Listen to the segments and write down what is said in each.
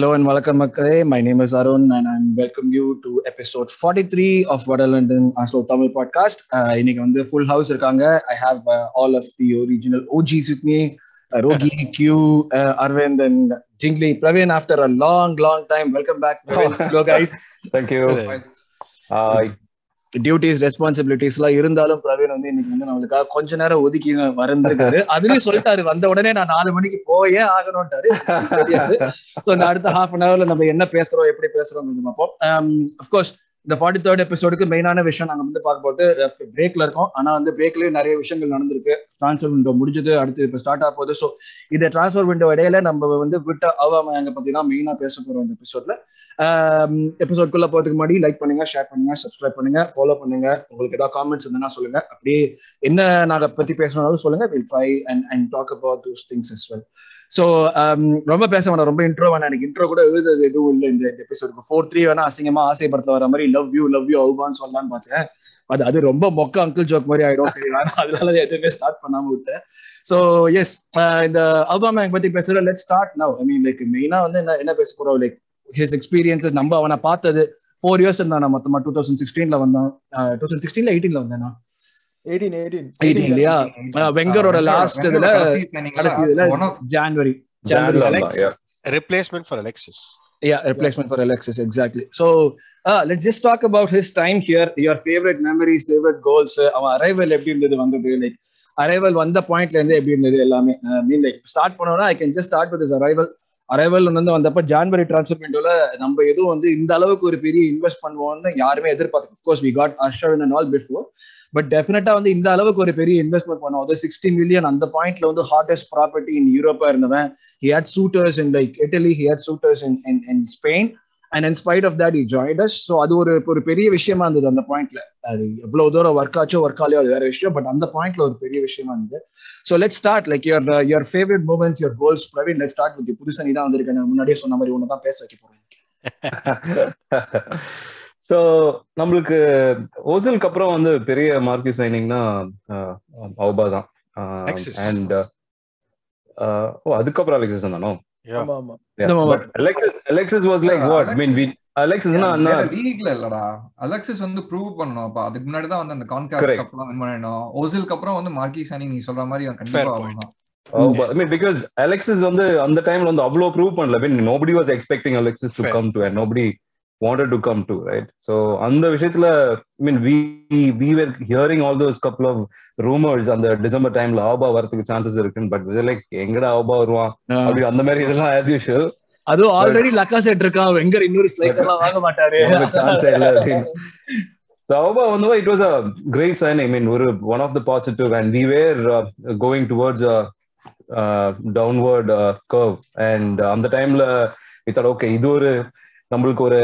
Hello and welcome, Makkale. My name is Arun and I welcome you to episode 43 of Vada London Arsenal Tamil podcast. Uh, இன்னைக்கு வந்து full house இருக்காங்க. I have uh, all of the original OGs with me. Uh, Rogi, Q, uh, Arvind and Jingley. Praveen, after a long, long time, welcome back. Praveen. Hello guys. Thank you duties responsibilities எல்லாம் இருந்தாலும் பிரவீன் வந்து இன்னைக்கு வந்து நம்மளுக்காக கொஞ்ச நேரம் ஒதுக்கி வந்திருக்காரு அதுலயும் சொல்லிட்டாரு வந்த உடனே நான் நாலு மணிக்கு போயே ஆகணும்ட்டாரு. தெரியாது. இந்த அடுத்த ஹாஃப் அன் ஹவர்ல நம்ம என்ன பேசுறோம் எப்படி பேசுறோம் பார்ப்போம். அஃப்கோர்ஸ் இந்த ஃபார்ட்டி தேர்ட் எபிசோடுக்கு மெயினான விஷயம் நாங்க வந்து பார்க்க போது பிரேக்ல இருக்கோம். ஆனா வந்து பிரேக்லயே நிறைய விஷயங்கள் நடந்திருக்கு. டிரான்ஸ்ஃபர் விண்டோ முடிஞ்சது அடுத்து இப்ப ஸ்டார்ட் ஆக போகுது. ஸோ இந்த டிரான்ஸ்ஃபர் விண்டோ இடையில நம்ம வந்து விட்ட அவாமயங்க பற்றி தான் மெயினா பேச போறோம் இந்த எபிசோட்ல எபிசோட்குள்ள போறதுக்கு முன்னாடி லைக் பண்ணுங்க ஷேர் பண்ணுங்க சப்ஸ்கிரைப் பண்ணுங்க ஃபாலோ பண்ணுங்க. உங்களுக்கு ஏதாவது காமெண்ட்ஸ் இருந்தா சொல்லுங்க. அப்படியே என்ன நாங்க பத்தி பேசணும்னாலும் சொல்லுங்க. Will try and and talk about those things is well so ரொம்ப பேச வேணாம். ரொம்ப இன்ட்ரோ வேணாம். எனக்கு இன்ட்ரோ கூட எழுதுறது எதுவும் இல்லை இந்த எபிசோடுக்கு ஃபோர் த்ரீ வேணா அசிங்கமா ஆசைப்படுத்த வர மாதிரி லவ் யூ லவ் யூ அவுபான்னு சொல்லலாம்னு பார்த்தேன். அது அது ரொம்ப மொக்க அங்கிள் ஜோக் மாதிரி ஆயிடும். சரி வேணாம் அதனால எதுவுமே ஸ்டார்ட் பண்ணாம விட்டேன். ஸோ எஸ் இந்த அல்பாம் பத்தி பேசுற let start now I mean like மெயினா வந்து என்ன என்ன பேச போறோம்? லைக் ஹிஸ் எக்ஸ்பீரியன்சஸ் நம்ம அவனை பார்த்தது ஃபோர் இயர்ஸ் இருந்தான் மொத்தமா டூ தௌசண்ட் சிக்ஸ்டீன்ல வந்தான் டூ தௌசண்ட் சிக்ஸ்டீன்ல எயிட்டீன்ல வந்தேனா? எயிட்டீன் இல்லையா? வெங்கரோட லாஸ்ட் இதுல கடைசி இதுல January replacement for Alexis. Yeah, replacement for Alexis, exactly. So uh, let's just talk about his time here. Your favorite memories, favorite goals. அவன் அரைவல் எப்படி இருந்தது வந்தது லைக் அரைவல் வந்த பாயிண்ட்ல இருந்து எப்படி இருந்தது எல்லாமே மீன் லைக் ஸ்டார்ட் பண்ணோம்னா I can just start with is arrival arrival வந்து வந்தப்ப ஜான்வரி டிரான்ஸ்ஃபர் விண்டோல நம்ம எதுவும் வந்து இந்த அளவுக்கு ஒரு பெரிய இன்வெஸ்ட் பண்ணுவோம்னு யாருமே எதிர்பார்த்து அஃப்கோர்ஸ் வி காட் அஷர் அண்ட் ஆல் பிஃபோர் பட் டெஃபினட்டா வந்து இந்த அளவுக்கு ஒரு பெரிய இன்வெஸ்ட்மெண்ட் பண்ணுவோம். அது சிக்ஸ்டி மில்லியன் அந்த பாயிண்ட்ல வந்து ஹாட்டஸ்ட் ப்ராப்பர்ட்டி இன் யூரோப்பா இருந்தவன். He had suitors in like Italy he had suitors in in Spain and in spite of that he join us so அது ஒரு ஒரு பெரிய விஷயமா இருந்தது அந்த பாயிண்ட்ல அது எவ்வளவு தூரம் ஒர்க் ஆச்சோ ஒர்க் ஆலையோ அது வேற விஷயம். பட் அந்த பாயிண்ட்ல ஒரு பெரிய விஷயமா இருந்தது. So let start like your your favourite moments your goals Praveen let start with புதுசா நீ தான் வந்திருக்கேன் முன்னாடியே சொன்ன மாதிரி ஒன்று தான் பேச வைக்க போறேன். ஸோ நம்மளுக்கு ஓசலுக்கு அப்புறம் வந்து பெரிய மார்க்கி சைனிங்னா அவுபா தான். அண்ட் ஓ அதுக்கப்புறம் அலெக்சஸ் தானோ? Alexis was like what mean we அலெக்சஸ்னா லீக்ல இல்லடா. அலெக்சஸ் வந்து ப்ரூவ் பண்ணனும் அப்ப அதுக்கு முன்னாடி தான் வந்து அந்த கான்காஸ்ட் அப்புறம் வின் பண்ணனும் ஓசிலுக்கு அப்புறம் வந்து மார்க்கி சைனிங் நீ சொல்ற மாதிரி கண்டிப்பா மீன் பிகாஸ் அலெக்சஸ் வந்து அந்த டைம்ல வந்து அவ்வளோ ப்ரூவ் பண்ணல. Mean nobody was expecting Alexis to come to and nobody wanted to come to right? So அந்த விஷயத்துல i mean we we were hearing all those couple of rumors அந்த டிசம்பர் டைம்ல ஆபா வரதுக்கு சான்சஸ் இருக்குன்னு but like எங்கடா Auba வருவான் அப்படி அந்த மாதிரி இதெல்லாம் ஆஸ் யூஷுவல் அதுவும் ஆல்ரெடி லக்கா செட் இருக்கான் வெங்கர் இன்னொரு ஸ்ட்ரைக்கர்லாம் வாங்க மாட்டாரு. சான்ஸ் இல்ல சௌபா வந்து it was a great sign I mean ஒரு one of the positive and we were going towards downward curve and அந்த டைம்ல வித்தாட் ஓகே இது ஒரு நம்மளுக்கு ஒரு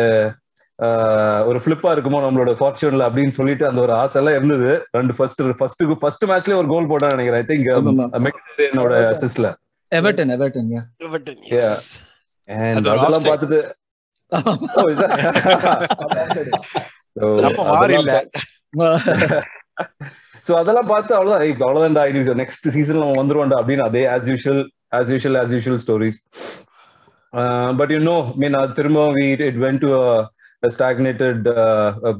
ஒரு ஃபிளிப்பா இருக்குமோ நம்மளோட ஃபார்ச்சூன்ல அப்படின்னு சொல்லிட்டு அந்த ஒரு ஆசை எல்லாம் இருந்தது ரெண்டு ஃபர்ஸ்ட் ஃபர்ஸ்ட் ஃபர்ஸ்ட் மேட்ச்லயே ஒரு கோல் போட்டான்னு நினைக்கிறேன் ஐ திங்க் மெக்டேரியனோட அசிஸ்ட்ல Everton Everton yeah Everton, Yeah. yes. And அதெல்லாம். பார்த்துட்டு Oh. சோ அதெல்லாம் பார்த்து அவ்வளவுதான் நெக்ஸ்ட் சீசன்ல நம்ம வந்துருவோம்டா அப்படின்னு அதே as usual as usual as usual stories but you know mean அது திரும்ப இட் வென்ட் டு ஸ்டாக்னேட்டட்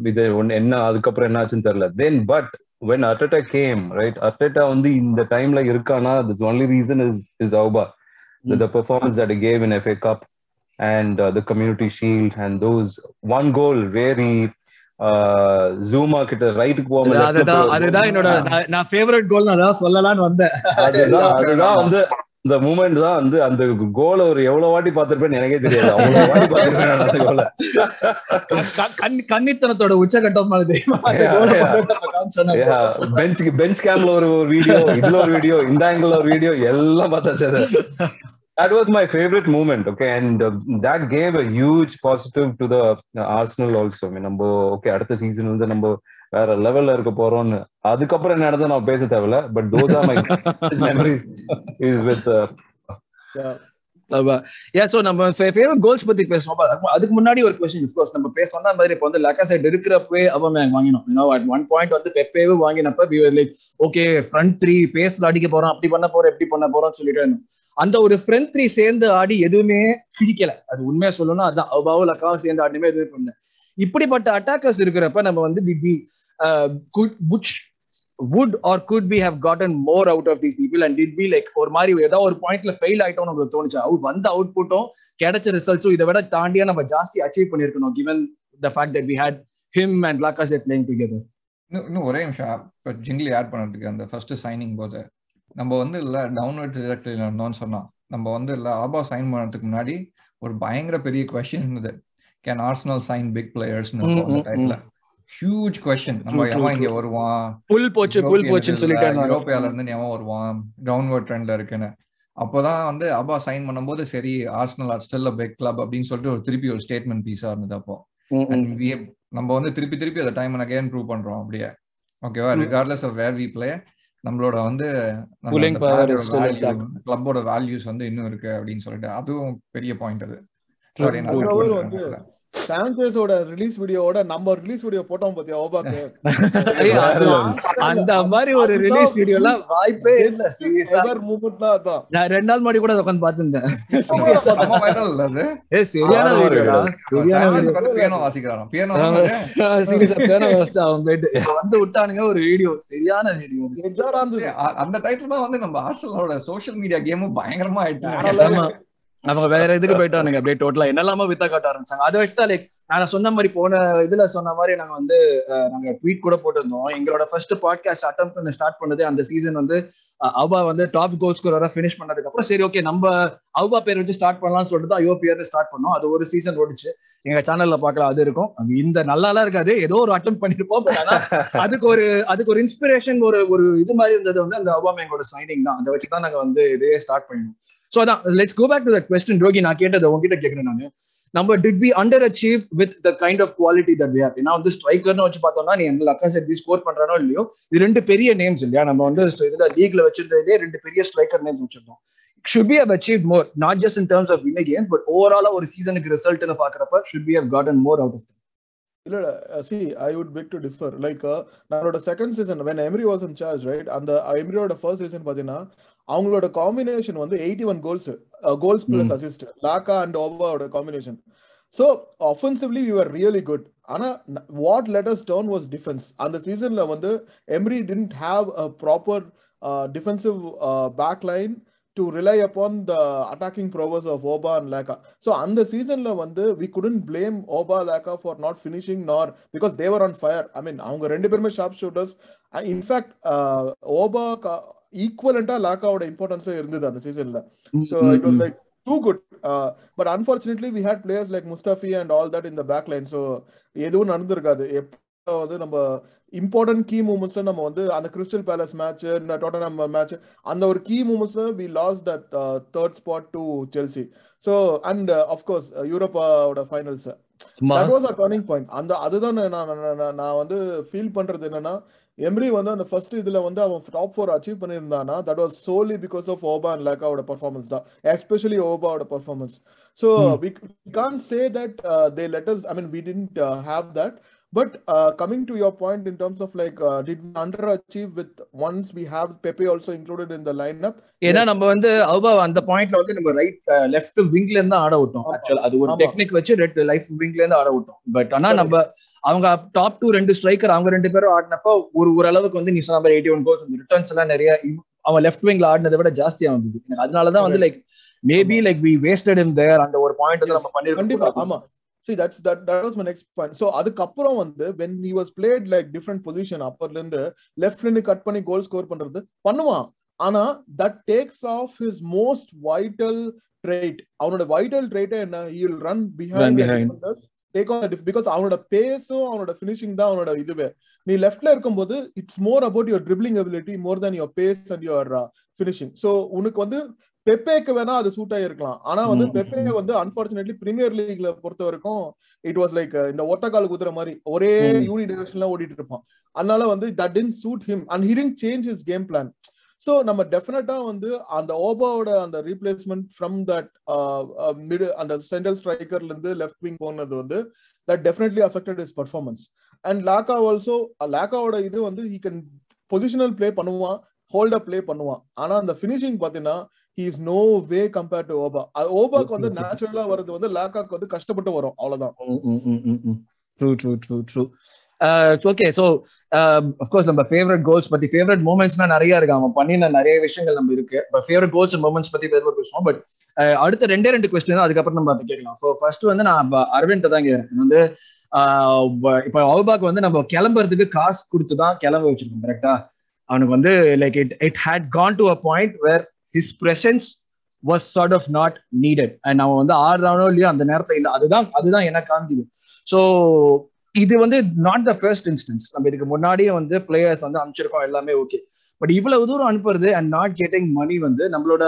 இது ஒன்னு என்ன அதுக்கப்புறம் என்ன ஆச்சுன்னு தெரியல. Then but when Arteta came right Arteta வந்து இந்த டைம்ல இருக்கானா this only reason is is Auba the performance that he gave in FA Cup and uh, the Community Shield and those one goal where he uh, Zuma கிட்ட ரைட்டுக்கு ல அதுதான் என்னோட நான்- favourite கோல் அதான் சொல்லலாம்னு வந்தேன். அதுதான் வந்து இந்த மூமெண்ட் தான் வந்து அந்த கோலை ஒரு எவ்வளவு வாட்டி பார்த்திருப்பேன்னு எனக்கே தெரியாது. அவ்வளவு வாட்டி பார்த்திருப்பேன் அந்த கோலை கன்னித்தனத்தோட உச்சகட்டம் பெஞ்ச் பெஞ்ச் கேம்ல ஒரு ஒரு வீடியோ இதுல ஒரு வீடியோ இந்த ஆங்கிள் ஒரு வீடியோ எல்லாம் பார்த்தாச்சு அது. That was my favorite moment okay? And uh, that gave a huge positive to the uh, arsenal also. I mean நம்ம okay அடுத்த சீசன் வந்து நம்ம வேற லெவல்ல இருக்க போறோம்னு. அதுக்கப்புறம் என்ன நடந்தா நான் பேச தேவையில்ல but those are my memories is with so நம்ம ஃபேவரட் கோல்ஸ் பத்தி பேசுவோம். அதுக்கு முன்னாடி ஒரு கொஸ்டின் கோர்ஸ் நம்ம பேச மாதிரி இப்போ வந்து லக்கா சைட் இருக்கிறப்பவே அவன் வாங்கினோம். யூனோ அட் ஒன் பாயிண்ட் வந்து பெப்பேவே வாங்கினப்ப we like okay front three பேஸ்ல அடிக்க போறோம். அப்படி பண்ண போறோம் எப்படி பண்ண போறோம்னு சொல்லிட்டு அந்த ஒரு ஃப்ரண்ட் த்ரீ சேர்ந்து ஆடி எதுவுமே கிழிக்கல அது உண்மையா சொல்லணும் அதான். அவ்வாவும் லக்காவும் சேர்ந்து ஆடியுமே எதுவுமே பண்ணல. இப்படிப்பட்ட அட்டாக்கர்ஸ் இருக்கிறப்ப நம்ம வந்து பி குட் புச் would or could we have gotten more out of these people? And did we like ஒரு மாதிரி ஏதாவது ஒரு பாயிண்ட்ல ஃபெயில் ஆயிட்டோம் நமக்கு தோணுச்சு. அவுட் வந்த அவுட்புட்டும் கிடைச்ச ரிசல்ட்ஸும் இதை விட தாண்டியா நம்ம ஜாஸ்தி அச்சீவ் பண்ணிருக்கணும் given the fact that we had him and Lacazette playing together இன்னும் ஒரே நிமிஷம். இப்போ ஜிங்லி ஆட் பண்ணுறதுக்கு அந்த ஃபர்ஸ்ட் சைனிங் போது நம்ம வந்து இல்லை டவுன்வர்ட் டிரெக்டில் இருந்தோம்னு சொன்னோம். நம்ம வந்து இல்லை ஆபா சைன் பண்ணுறதுக்கு முன்னாடி ஒரு பயங்கர பெரிய கொஸ்டின் இருந்தது. கேன் ஆர்ஸ்னல் சைன் பிக் பிளேயர்ஸ்னு அந்த டைம்ல ஹியூஜ் கொஸ்டின் நம்ம எவன் இங்க வருவான்? புல் போச்சு புல் போச்சுன்னு சொல்லிட்டாங்க. யூரோப்பியால இருந்து எவன் வருவான்? டவுன்வர்ட் ட்ரெண்ட்ல இருக்குன்னு. அப்போதான் வந்து அபா சைன் பண்ணும்போது சரி Arsenal are still big club அப்படின்னு சொல்லிட்டு ஒரு திருப்பி ஒரு ஸ்டேட்மெண்ட் பீஸா இருந்தது அப்போ. நம்ம வந்து திருப்பி திருப்பி அந்த டைம் அகைன் ப்ரூவ் பண்றோம் அப்படியே? ஓகேவா regardless of where we play நம்மளோட வந்து கிளப்போட வேல்யூஸ் வந்து இன்னும் இருக்கு அப்படின்னு சொல்லிட்டு. அதுவும் பெரிய பாயிண்ட் அது. சாnchez ரிலீஸ் வீடியோவோட நம்ம ரிலீஸ் வீடியோ போட்டோம் பாத்தியா ஓபாக்கு அந்த மாதிரி ஒரு ரிலீஸ் வீடியோ எல்லாம் வாய்ப்பே இல்ல சீரியஸா மூமெண்ட்னா அதான். நான் ரெண்டு நாள் முன்னாடி கூட உட்கார்ந்து பாத்துட்டேன் செம்ம வைரல் இல்ல அது. ஏ சரியான வீடியோடா சரியான பியானோ வாசிக்கிறாராம். பியானோ சீரியஸா பியானோ வாசிச்சு அவன் போயிட்டு. வந்து விட்டானுங்க ஒரு வீடியோ சரியான வீடியோ அந்த டைத்துல தான் வந்து நம்ம ஆர்சனலோட சோஷியல் மீடியா கேமும் பயங்கரமா ஆயிடுச்சு. அவங்க வேற இதுக்கு போயிட்டானுங்க அப்படியே டோட்டலா என்னெல்லாமோ வித்தா காட்ட ஆரம்பிச்சாங்க. அதை வச்சுதான் லைக் நான் சொன்ன மாதிரி போன இதுல சொன்ன மாதிரி நாங்க வந்து நாங்க ட்வீட் கூட போட்டிருந்தோம். எங்களோட ஃபர்ஸ்ட் பாட்காஸ்ட் அட்டம் பண்ண ஸ்டார்ட் பண்ணது அந்த சீசன் வந்து அவ்வா வந்து டாப் கோல் ஸ்கோரரா ஃபினிஷ் பண்ணதுக்கு அப்புறம் சரி ஓகே நம்ம அவ்வா பேர் வச்சு ஸ்டார்ட் பண்ணலாம்னு சொல்லிட்டு ஐயோ பேர் ஸ்டார்ட் பண்ணோம். அது ஒரு சீசன் ஓடிச்சு. எங்க சேனல்ல பாக்கலாம் அது இருக்கும். இந்த இந்த நல்லாலாம் இருக்காது. ஏதோ ஒரு அட்டம் பண்ணிருப்போம் பட் ஆனா அதுக்கு ஒரு அதுக்கு ஒரு இன்ஸ்பிரேஷன் ஒரு ஒரு இது மாதிரி இருந்தது வந்து அந்த அவ்வா எங்களோட சைனிங் தான். அதை வச்சுதான் நாங்க வந்து இதே ஸ்டார்ட் பண்ணிடுவோம் ஸோ அதான் let's go back to that question ரோகி நான் கேட்டதை உங்ககிட்ட கேட்கிறேன் நான். நம்ம did be underachieve with the kind of quality that we ஏன்னா வந்து ஸ்ட்ரைக்கர்னு வச்சு பார்த்தோம்னா நீ எந்த லக்கா செட் ஸ்கோர் பண்றானோ இல்லையோ இது ரெண்டு பெரிய நேம்ஸ் இல்லையா? நம்ம வந்து இதுல லீக்ல வச்சிருந்ததே ரெண்டு பெரிய ஸ்ட்ரைக்கர் நேம்ஸ் வச்சிருந்தோம். Should be have achieve more not just in terms of win game but ஓவராலா ஒரு சீசனுக்கு ரிசல்ட்னு பாக்குறப்ப should be have got more out of இல்ல see I would pick to differ like நம்மளோட second season when Emery was in charge right அந்த எம்ரியோட first season பாத்தீங்கன்னா அவங்களோட காம்பினேஷன் வந்து eighty one goals goals plus assist Laca and ஓவாவோட combination so offensively you are really good ஆனா what let us down was defence அந்த சீசன்ல வந்து Emery didn't have a proper defensive back line to rely upon the attacking prowess of Auba and Laca so அந்த சீசன்ல வந்து we couldn't blame Auba Laca for not finishing nor because they were on fire I mean அவங்க ரெண்டு பேருமே sharp shooters in fact Auba ஈக்குவலண்டா லேக்காவோட இம்பார்ட்டன்ஸும் இருந்தது அந்த சீசன்ல so it was like too good but unfortunately we had players like Mustafi and all that இந்த back line so எதுவும் நடந்திருக்காது. எப்போ வந்து நம்ம இம்பார்ட்டன்ட் கீ மூமெண்ட்ஸ்ல நம்ம வந்து அந்த Crystal Palace match Tottenham match அந்த ஒரு key மூமெண்ட்ஸ்ல we lost that third spot to Chelsea so and of course யூரோப்பாவோட finals that was a turning point அந்த அதுதான் நான் நான் வந்து ஃபீல் பண்றது என்னன்னா எம்ரி வந்து அந்த ஃபர்ஸ்ட் இதுல வந்து அவன் top four achieve பண்ணியிருந்தானா? That was solely because of ஓபா and லேக்காவோட பர்ஃபார்மன்ஸ் தான். Especially ஓபாவோட performance so we can say that they let's I mean we tend have that But uh, coming to your point in terms of like, uh, did we underachieve with once we have Pepe also included in the lineup? ஏன்னா நம்ம வந்து அவ்வா அந்த பாயிண்ட்ல வந்து நம்ம right left விங்ல இருந்து ஆட விட்டோம். ஆக்சுவலா அது ஒரு டெக்னிக் வச்சு ரெட் லைஃப் விங்ல இருந்து ஆட விட்டோம். பட் ஆனா நம்ம அவங்க டாப் டூ ரெண்டு ஸ்ட்ரைக்கர் அவங்க ரெண்டு பேரும் ஆடினப்போ ஒரு ஓரளவுக்கு வந்து நீ சொன்ன மாதிரி எயிட்டி ஒன் கோல்ஸ் ரிட்டர்ன்ஸ் எல்லாம் நிறைய அவன் லெஃப்ட் விங்ல ஆடினதை விட ஜாஸ்தியா வந்தது எனக்கு அதனாலதான் வந்து like maybe like we wasted him there அந்த ஒரு பாயிண்ட் வந்து நம்ம பண்ணிருக்கோம் ஆமா. See that's that that was my next point. So அதுக்கப்புறம் வந்து when he was played like different position அப்பர்ல இருந்து லெஃப்ட் இருந்து கட் பண்ணி கோல் ஸ்கோர் பண்றது பண்ணுவான். ஆனா that takes off his most vital trait அவனோட வைட்டல் ட்ரேட்டே என்ன? He will run behind take on because அவனோட பேஸும் அவனோட ஃபினிஷிங் தான் அவனோட இதுவே. நீ லெஃப்ட்ல இருக்கும்போது it's more about your dribbling ability more than your pace and your finishing so உனக்கு வந்து பெப்பேக்கு வேணா அது சூட் ஆகிருக்கலாம் ஆனா வந்து பெப்பே வந்து அன்பார்ச்சுனேட்லி பிரீமியர் லீக்ல பொறுத்த வரைக்கும் இட் வாஸ் லைக் இந்த ஒட்டக்கால் குதிரை மாதிரி ஒரே யூனி டைரக்ஷன்ல ஓடிட்டு இருப்பான். அதனால வந்து that tend suit him and he tend change his game plan so நம்ம டெஃபினட்டா வந்து அந்த ஓபாவோட அந்த ரீப்ளேஸ்மெண்ட் ஃப்ரம் தட் மிடு அந்த சென்ட்ரல் ஸ்ட்ரைக்கர்ல இருந்து லெஃப்ட் விங் போனது வந்து that definitely affected his performance and Laca also லாக்காவோட இது வந்து ஹீ கேன் பொசிஷனல் ப்ளே பண்ணுவான் ஹோல்டா ப்ளே பண்ணுவான். ஆனா அந்த ஃபினிஷிங் பாத்தீங்கன்னா is no way compared to Auba ஓபாக்கு வந்து நேச்சுரலா வருது வந்து லாக்காக்கு வந்து கஷ்டப்பட்டு வரும். அவ்வளவுதான். True true true true okay so of course நம்ம ஃபேவரட் கோல்ஸ் பத்தி ஃபேவரட் மூமெண்ட்ஸ்னா நிறைய இருக்கு. அவன் பண்ணின நிறைய விஷயங்கள் நம்ம இருக்கு. ஃபேவரட் கோல்ஸ் அண்ட் மூமெண்ட்ஸ் பத்தி வேறு பேசுவோம். பட் அடுத்த ரெண்டே ரெண்டு கொஸ்டின் அதுக்கப்புறம் நம்ம அதை கேட்கலாம். ஸோ ஃபர்ஸ்ட் வந்து நான் அரவிந்த் தான் கேட்கிறேன். வந்து இப்போ அவுபாக்கு வந்து நம்ம கிளம்புறதுக்கு காசு கொடுத்து தான் கிளம்ப வச்சிருக்கோம் கரெக்டா அவனுக்கு வந்து like it it had gone to a point where his presence was sort of not needed and அவன் வந்து ஆடுறானோ இல்லையோ அந்த நேரத்துல இல்லை. அதுதான் அதுதான் எனக்கு காமிக்குது. ஸோ இது வந்து நாட் த ஃபர்ஸ்ட் இன்ஸ்டன்ஸ் நம்ம இதுக்கு முன்னாடியே வந்து பிளேயர்ஸ் வந்து அனுப்பிச்சிருக்கோம் எல்லாமே ஓகே பட் இவ்வளவு தூரம் அனுப்புறது அண்ட் நாட் கெட்டிங் மணி வந்து நம்மளோட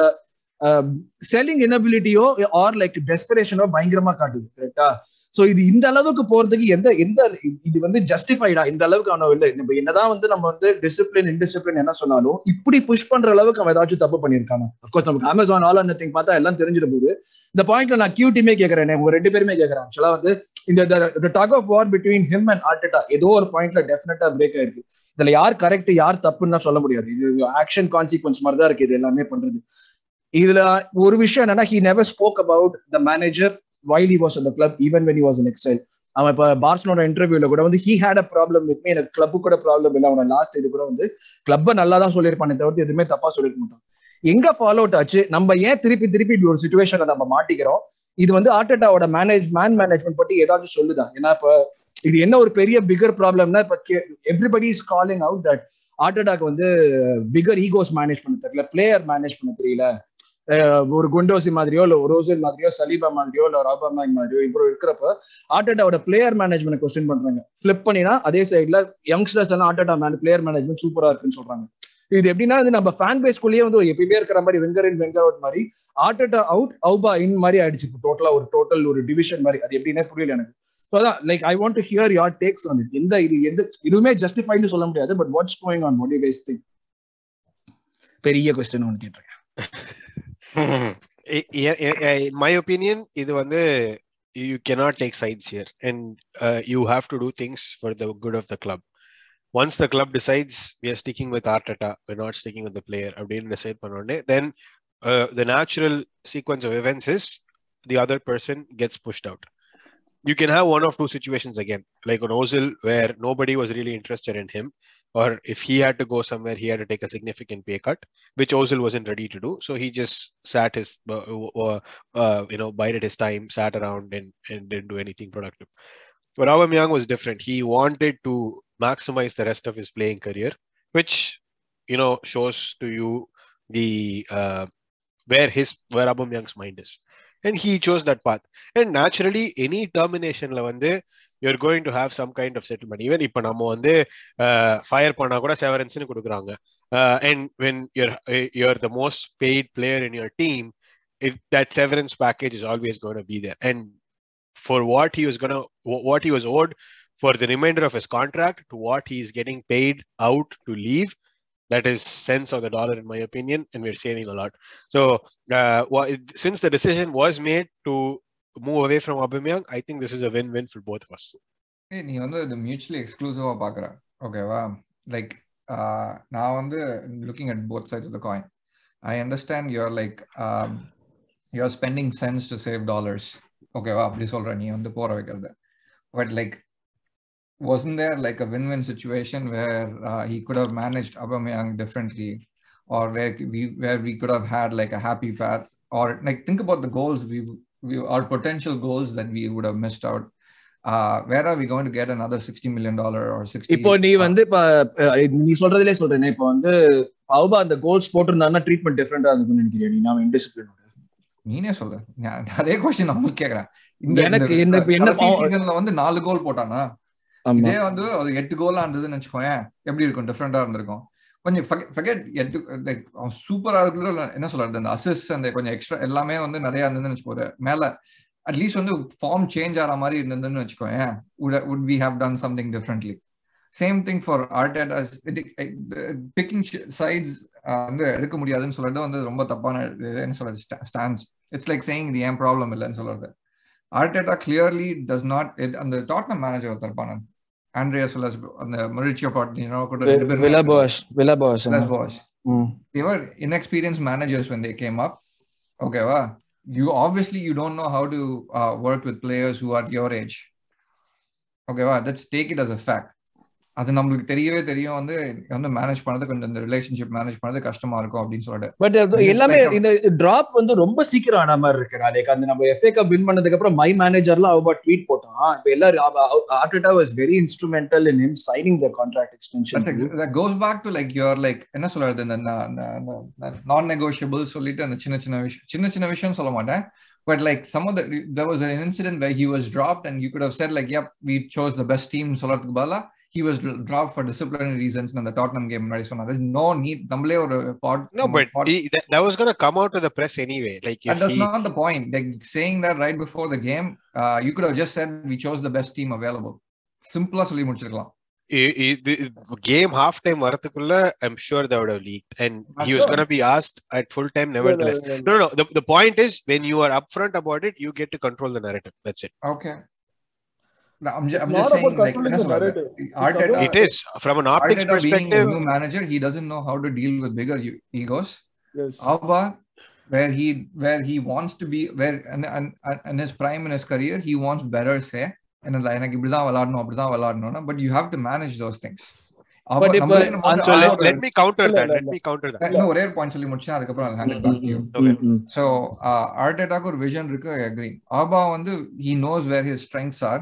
செல்லிங் இனபிலிட்டியோ ஆர் லைக் டெஸ்பிரேஷனோ பயங்கரமா காட்டுது கரெக்டா சோ இது இந்த அளவுக்கு போறதுக்கு எந்த எந்த இது வந்து ஜஸ்டிஃபைடா இந்த அளவுக்கு அவனோ இல்லை? நம்ம என்னதான் வந்து நம்ம வந்து டிசிப்ளின் இன்டிசிப்ளின் என்ன சொன்னாலும் இப்படி புஷ் பண்ற அளவுக்கு அவன் ஏதாச்சும் தப்பு பண்ணியிருக்காங்க அப்கோர்ஸ் நமக்கு அமேசான் ஆல் அந்த திங் பார்த்தா எல்லாம் தெரிஞ்சிட போது. இந்த பாயிண்ட்ல நான் கியூ டீமே கேட்கறேன் உங்க ரெண்டு பேருமே கேட்கறேன் ஆக்சுவலா வந்து இந்த tug of war between him and Arteta ஏதோ ஒரு பாயிண்ட்ல டெஃபினட்டா பிரேக் ஆயிருக்கு. இதுல யார் கரெக்ட் யார் தப்புன்னு சொல்ல முடியாது. இது ஆக்ஷன் கான்சிக்வன்ஸ் மாதிரி தான் இருக்கு இது எல்லாமே பண்றது. இதுல ஒரு விஷயம் என்னன்னா he never spoke about the manager while he was அந்த club even when he was in exile அவன் இப்போ பார்சனோட இன்டர்வியூல கூட வந்து he had a problem with me எனக்கு கிளப்பு கூட ப்ராப்ளம் இல்லை. அவனோட லாஸ்ட் இது கூட வந்து கிளப்பை நல்லா தான் சொல்லியிருப்பானே தவிர்த்து எதுவுமே தப்பா சொல்லிருக்க மாட்டான். எங்க ஃபாலோ அவுட் ஆச்சு? நம்ம ஏன் திருப்பி திருப்பி இப்படி ஒரு சுச்சுவேஷனை நம்ம மாட்டிக்கிறோம்? இது வந்து ஆர்டெட்டாவோட மேனேஜ் மேன் மேனேஜ்மெண்ட் பத்தி ஏதாச்சும் சொல்லுதா? ஏன்னா இப்போ இது என்ன ஒரு பெரிய பிகர் ப்ராப்ளம்னா இப்போ everybody is calling out that ஆர்டெட்டாக்கு வந்து பிகர் ஈகோஸ் மேனேஜ் பண்ண தெரியல பிளேயர் மேனேஜ் பண்ண தெரியல. ஒரு குண்டோசி மாதிரியோ இல்ல ரோசில் மாதிரியோ சலீபா மாதிரியோ இல்ல ராபாமாங் மாதிரியோ இவ்வளவு இருக்கிறப்ப ஆர்டேட்டாவோட பிளேயர் மேனேஜ்மெண்ட் கொஸ்டின் பண்றாங்க. பிளிப் பண்ணினா அதே சைட்ல யங்ஸ்டர்ஸ் எல்லாம் ஆர்டேட்டா மேன் பிளேயர் மேனேஜ்மெண்ட் சூப்பரா இருக்குன்னு சொல்றாங்க. இது எப்படின்னா வந்து நம்ம ஃபேன் பேஸ்குள்ளேயே வந்து எப்பயுமே இருக்கிற மாதிரி வெங்கர் இன் வெங்கர் அவுட் மாதிரி ஆர்டேட்டா அவுட் அவுபா இன் மாதிரி ஆயிடுச்சு. டோட்டலா ஒரு டோட்டல் ஒரு டிவிஷன் மாதிரி. அது எப்படின்னே புரியல எனக்கு. ஸோ அதான் like I want to hear your takes வந்து எந்த இது எந்த இதுவுமே ஜஸ்டிஃபைன்னு சொல்ல முடியாது but what's going on what you guys think பெரிய கொஸ்டின் ஒன்று கேட்டிருக்கேன். in my opinion இது வந்து you cannot take sides here and uh, you have to do things for the good of the club once the club decides we are sticking with Arteta we're not sticking with the player அப்படின்னு decide பண்ணோடனே then uh, the natural sequence of events is the other person gets pushed out you can have one of two situations again like on Ozil where nobody was really interested in him or if he had to go somewhere, he had to take a significant pay cut, which Ozil wasn't ready to do. So he just sat his, uh, uh, uh, you know, bided his time, sat around and, and didn't do anything productive. But Aubameyang was different. He wanted to maximize the rest of his playing career, which, you know, shows to you the where his where Aubameyang's mind is. And he chose that path. And naturally, any termination வந்து you're going to have some kind of settlement even இப்ப நம்ம வந்து fire பண்ணா கூட செவரன்ஸ்னு கொடுக்குறாங்க and when you're you're the most paid player in your team it, that severance package is always going to be there and for what he was going to what he was owed for the remainder of his contract to what he's getting paid out to leave that is cents on the dollar in my opinion and we're saving a lot so uh, since the decision was made to move away from Aubameyang, I think this is a win-win for both of us. ஏய் நீ வந்து இது mutually எக்ஸ்க்ளூசிவா பாக்குற ஓகேவா like நான் வந்து looking at both sides the coin I understand you're like you're spending cents to save dollars ஓகேவா அப்படி சொல்ற நீ வந்து போற வைக்கிறது but like wasn't there like a win-win situation where uh, he could have managed Aubameyang differently or where we where we could have had like a happy path or like think about the goals we we our potential goals that we would have missed out. Where are we going to get another 60 million dollar or 60 இப்போ நீ வந்து இப்ப நீ சொல்றதுலே சொல்றேன் இப்போ வந்து பவுபா அந்த goals போட்டிருந்தாங்கன்னா treatment டிஃபரெண்டா இருக்கும்னு நினைக்கிறேன் நீ? நான் இன்டிசிப்ளின் நீனே சொல்லு. அதே கொஸ்டின் நான் உங்களுக்கு கேக்குறேன். எனக்கு என்ன என்ன சீசன்ல வந்து நாலு கோல் போட்டானா? இதே வந்து ஒரு எட்டு கோலா இருந்ததுன்னு வச்சுக்கோயேன். எப்படி இருக்கும்? டிஃப்ரெண்டா இருந்திருக்கும். கொஞ்சம் ஃபெகட் எட்டு லைக் சூப்பரா இருக்குள்ள என்ன சொல்றது அந்த அசஸ் அந்த கொஞ்சம் எக்ஸ்ட்ரா எல்லாமே வந்து நிறைய இருந்ததுன்னு வச்சுக்கோ மேல அட்லீஸ்ட் வந்து ஃபார்ம் சேஞ்ச் ஆகிற மாதிரி இருந்ததுன்னு வச்சுக்கோயேன் would we have done something differently same thing for Arteta picking sides வந்து எடுக்க முடியாதுன்னு சொல்றது வந்து ரொம்ப தப்பான இது என்ன சொல்றது ஸ்டாண்ட்ஸ் இட்ஸ் லைக் சேயிங் இது ஏன் ப்ராப்ளம் இல்லைன்னு சொல்றது. ஆர்டேட்டா கிளியர்லி டஸ் நாட் அந்த டாட்னம் மேனேஜர் ஒருத்தர் ஆண்ட்ரியா சுலஸ் அந்த மொரிச்சியோ பாட்டினோ கூட ரெண்டு பேரும் விலாபாஷ் விலாபாஷ் Villas Boas. they were inexperienced managers when they came up. Okay, wow. you obviously you don't know how to uh, work with players who are your age. Okay, wow. let's take it as a fact. அது நம்மளுக்கு தெரியவே தெரியும். வந்து வந்து manage பண்ணது கொஞ்சம் இந்த relationship manage பண்ணது கஷ்டமா இருக்கும் அப்படின்னு சொல்லிட்டு. பட் எல்லாமே இந்த டிராப் வந்து ரொம்ப சீக்கிரம் ஆன மாதிரி இருக்கு நாளைக்கு அந்த நம்ம எஃப்ஏ கப் வின் பண்ணதுக்கு அப்புறம் மை மேனேஜர்லாம் அவ ட்வீட் போட்டான். இப்ப எல்லாரும் Arteta was very instrumental in him signing the contract extension goes back to like your like என்ன சொல்றது இந்த நான் நெகோஷியபிள் சொல்லிட்டு அந்த சின்ன சின்ன விஷயம் சின்ன சின்ன விஷயம் சொல்ல மாட்டேன். But like some of the there was an incident where he was dropped and you could have said like yep we chose the best team he was dropped for disciplinary reasons in the Tottenham game முன்னாடி சொன்னா there's no need நம்மளே ஒரு pod No, but pod- he, that, that was going to come out to the press anyway. Like and if that's he, not the point like saying that right before the game uh, you could have just said we chose the best team available சிம்பிளா சொல்லி முடிச்சிருக்கலாம் i- i- the game half time வரதுக்குள்ள I'm sure they would have leaked and he was Sure. going to be asked at full time nevertheless. No, no, no. The, the point is when you are upfront about it, you get to control the narrative. That's it. okay No, I'm, ju- I'm Not just saying about like controlling என்ன the சொல்றது? narrative. Arteta- about- It is from an optics Arteta being a perspective. new manager, he doesn't know how to deal with bigger e- egos. Yes. Alba, where he where he wants to be, where and and and his prime in his career, he wants better say. And எனக்கு இப்படிதான் விளையாடணும் அப்படிதான் விளையாடணும் but you have to manage those things Alba- But இப்ப நம்மளே நம்ம அந்த- So வந்து let, Alba- let me counter இல்ல, that. இல்ல, Let இல்ல. me counter that. இன்னும் ஒரே பாயிண்ட் சொல்லி முடிச்சேன் அதுக்கப்புறம் I'll hand it back to you so ஆர்டேட்டாக்கு ஒரு விஷன் இருக்கு ஐ அக்ரி ஆபா வந்து he knows where his strengths are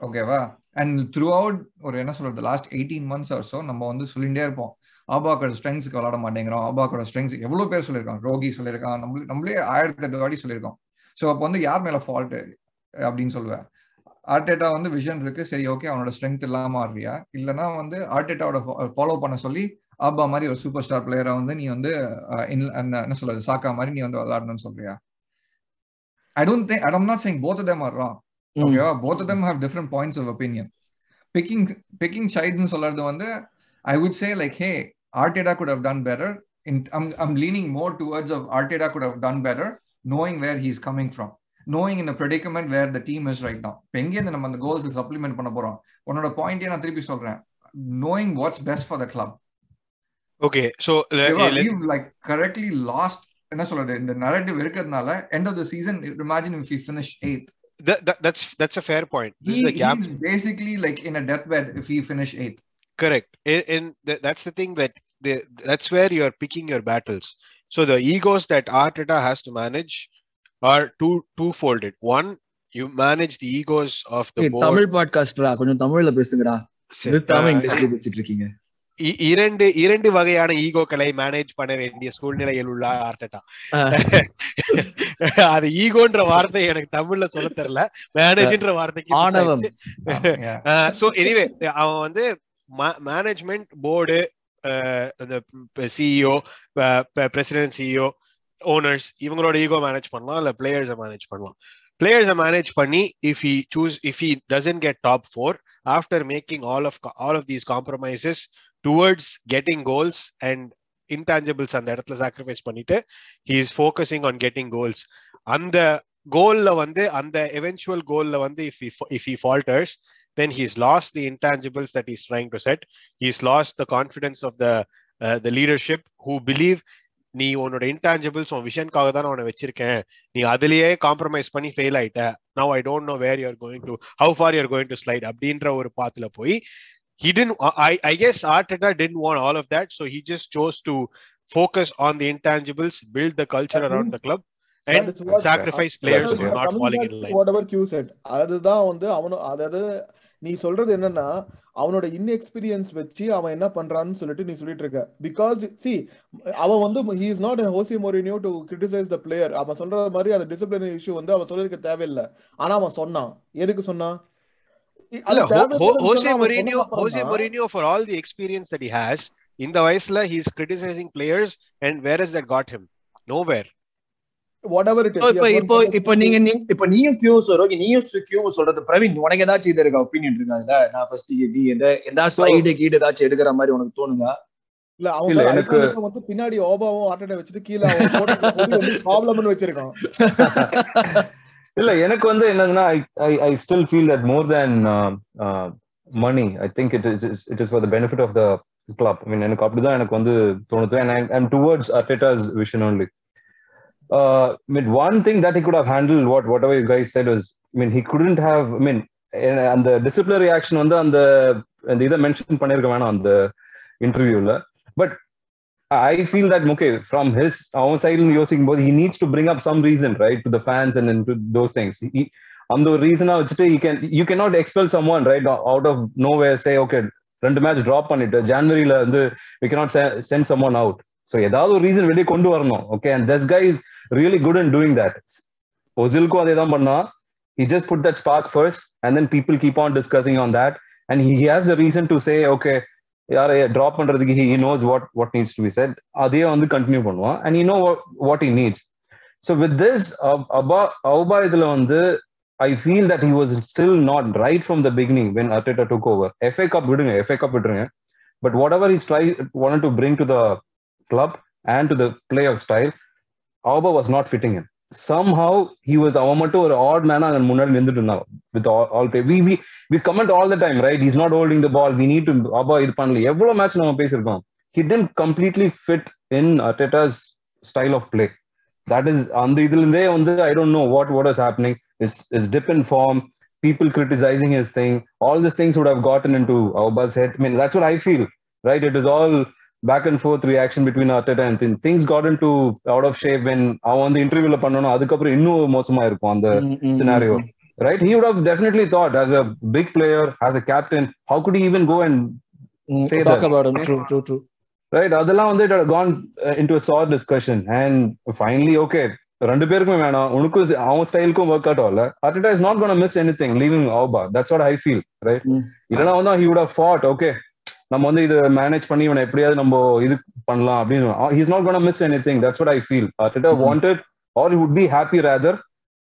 ஓகேவா அண்ட் த்ரூ அவுட் ஒரு என்ன சொல்றது லாஸ்ட் எயிட்டீன் மந்த்ஸ் ஆர்ஸோ நம்ம வந்து சொல்லிகிட்டே இருப்போம். ஆபாக்கோட ஸ்ட்ரெங்ஸுக்கு விளாட மாட்டேங்கிறோம். ஆபாக்கோட ஸ்ட்ரெங்ஸ் எவ்வளோ பேர் சொல்லியிருக்கான் ரோகி சொல்லியிருக்கான். நம்மளே நம்மளே ஆயிரத்தி எட்டு வாட்டி சொல்லியிருக்கோம். ஸோ அப்போ வந்து யார் மேல ஃபால்ட் அப்படின்னு சொல்லுவேன். ஆர்டேட்டா வந்து விஷன் இருக்கு. சரி ஓகே அவனோட ஸ்ட்ரென்த் இல்லாம ஆடுறியா? இல்லைன்னா வந்து ஆர்டேட்டாவோட ஃபாலோ பண்ண சொல்லி ஆபா மாதிரி ஒரு சூப்பர் ஸ்டார் பிளேயரா வந்து நீ வந்து என்ன சொல்றது சாக்கா மாதிரி நீ வந்து விளாடணும்னு சொல்றியா? I don't think I'm not saying both them are ஓகேவா both of them have different points of opinion picking picking சைடுன்னு சொல்றது வந்து I would say like hey Arteta could have done better in I'm, I'm leaning more towards of Arteta could have done better knowing where he's coming from knowing in a predicament where the team is right now இப்போ எங்கேருந்து நம்ம அந்த goals supplement பண்ண போறோம் உன்னோட பாயிண்டே நான் திருப்பி சொல்றேன் knowing what's best for the club Okay, so le- Okay, let- we've like correctly lost என்ன சொல்றது இந்த நரேட்டிவ் இருக்கிறதுனால end of the season imagine if we finish eighth that, that, that's that's a fair point. This he, is the gap. he's basically like in a deathbed if we finish eighth Correct. And, and th- that's the thing that the, that's where you are picking your battles. So the egos that Arteta has to manage are two two-folded. One, you manage the egos of the board. Tamil பாட்காஸ்டரா கொஞ்சம் தமிழ்ல பேசுங்கடா நிறுத்தாம Uh, இங்கிலீஷ்ல பேசிட்டு இருக்கீங்க இ- இரண்டு இரண்டு வகையான ஈகோக்களை manage பண்ண வேண்டிய சூழ்நிலையில் உள்ள ஆர்டட்டா அது ஈகோன்ற வார்த்தை எனக்கு தமிழ்ல சொல்ல தெரியல. மேனேஜ்ன்ற வார்த்தைக்கு. சோ எனிவே அவன் வந்து மேனேஜ்மெண்ட் போர்டு இந்த சிஇஓ பிரசிடென்ட் சிஇஓ ஓனர்ஸ் இவங்களோட ஈகோ மேனேஜ் பண்ணலாம். இல்ல பிளேயர்ஸை மேனேஜ் பண்ணலாம். பிளேயர்ஸை மேனேஜ் பண்ணி if he chooses if he doesn't get top four after making all of all of these compromises towards getting goals and intangibles அந்த இடத்துல சாக்ரிஃபைஸ் பண்ணிட்டு he is focusing on getting goals அந்த கோல்ல வந்து அந்த எவென்ச்சுவல் கோல்ல வந்து if if he falters then he's lost the intangibles that he's trying to set. He's lost the confidence of the uh, the leadership who believe நீ உன்னோட intangibles உன் விஷனுக்காக தான் உன்னை வச்சிருக்கேன். நீ அதுலயே காம்ப்ரமைஸ் பண்ணி ஃபெயில் ஆயிட்ட. Now I don't know where you're going to how far you're going to slide அப்படின்ற ஒரு பாத்துல போய் he didn't I, I guess Arteta didn't want all of that so he just chose to focus on the intangibles build the culture around the club and sacrifice players who are not falling in line whatever Q said அதுதான் வந்து அவனு அதாவது நீ சொல்றது என்னன்னா அவனோட inexperience வச்சு அவன் என்ன பண்றான்னு சொல்லிட்டு நீ சொல்லிட்டு இருக்க பிகாஸ் சி அவன் வந்து he is not Jose Mourinho to criticize the player அவன் சொல்ற மாதிரி அந்த டிசிப்ளினரி இஷ்யூ வந்து அவன் சொல்லிருக்க தேவையில்லை ஆனா அவன் சொன்னான் எதுக்கு சொன்னான் இல்ல Jose Mourinho Jose Mourinho for all the experience that he has இந்த வயசுல he is criticizing players and where is that got him nowhere So, he இப்ப இப்போ இப்ப நீங்க நீ- இப்ப நீயும் கியூ சொல்றோம். நீயும் கியூ சொல்றது பிரவீன் உனக்கு ஏதாச்சும் இது இருக்கா? ஒப்பீனியன் இருக்கா இதுல? நான் ஃபர்ஸ்ட் இது எந்த எந்த சைடு கீடு ஏதாச்சும் எடுக்கிற மாதிரி உனக்கு தோணுதா? இல்ல பாரு, எனக்கு- வந்து பின்னாடி ஓபாவும் ஆர்டேட்டா வச்சுட்டு கீழே ப்ராப்ளம்னு வச்சிருக்கான். இல்ல எனக்கு வந்து என்னதுன்னா I I still feel that more than money I think it is it is for the benefit of the club I mean எனக்கு அப்படிதான் எனக்கு வந்து தோணுது. And I'm towards Arteta's vision only. Mean one thing that he could have handle what whatever whatever you guys said was I mean he அந்த disciplinary action வந்து அந்த அந்த இதை மென்ஷன் பண்ணிருக்க வேணாம் அந்த இன்டர்வியூல but I feel that okay from his அவன் சைடுல யோசிக்கும் போது he needs to bring up some reason right to the fans and to those things அந்த ஒரு ரீசனா வச்சுட்டு you can you can not expel someone right out of no way say okay ரெண்டு match drop பண்ணிட்டு ஜான்வரியில வந்து we cannot send someone out so ஏதாவது ஒரு ரீசன் வெளியே கொண்டு வரணும் okay and thus guy is really good and doing that ஒசிலுக்கும் அதே தான் பண்ணா he just put that spark first and then people keep on discussing on that and he has a reason to say okay யாரை drop பண்றதுக்கு he knows what what needs to be said அதையே வந்து continue பண்ணுவான் and you know what he needs so with this Auba Auba இதுல வந்து I feel that he was still not right from the beginning when Arteta took over FA cup விடுங்க FA cup விடுங்க but whatever is try want to bring to the club and to the play of style Auba was not fitting in somehow he was அவன் மட்டும் ஒரு add மேனா அங்க முன்னாடி நின்றுட்டு இருந்தான். With all pay we we we comment all the time right is not holding the ball we need to Auba இது பண்ணல. எவ்வளவு மேட்ச் நம்ம பேசியிருக்கோம்? He didn't completely fit in Arteta's style of play that is அந்த இதுல இருந்தே வந்து I don't know what what is happening is is dip in form people criticizing his thing. All these things would have gotten into Auba's head. I mean that's what I feel right? It is all back and forth reaction between Arteta and things. things got into out of shape when அவன் வந்து இன்டர்வியூல பண்ணணும் அதுக்கப்புறம் இன்னும் மோசமா இருக்கும் அந்த scenario right he would have definitely thought as a big player as a captain how could he even go and say talk that. about him true true true right அதெல்லாம் வந்து uh, into a sore discussion and finally okay ரெண்டு பேருக்கும் வேணாம் உனக்கும் அவன் ஸ்டைலுக்கும் work out ஆகல Arteta is not gonna miss anything leaving Auba that's what I feel right Mm. இல்லைன்னா வந்து he would have fought okay நம்ம வந்து இது மேனேஜ் பண்ணி இவனை எப்படியாவது நம்ம இது பண்ணலாம் அப்படின்னு he's not gonna miss anything that's what I feel Arteta Mhm. Wanted or would be happy rather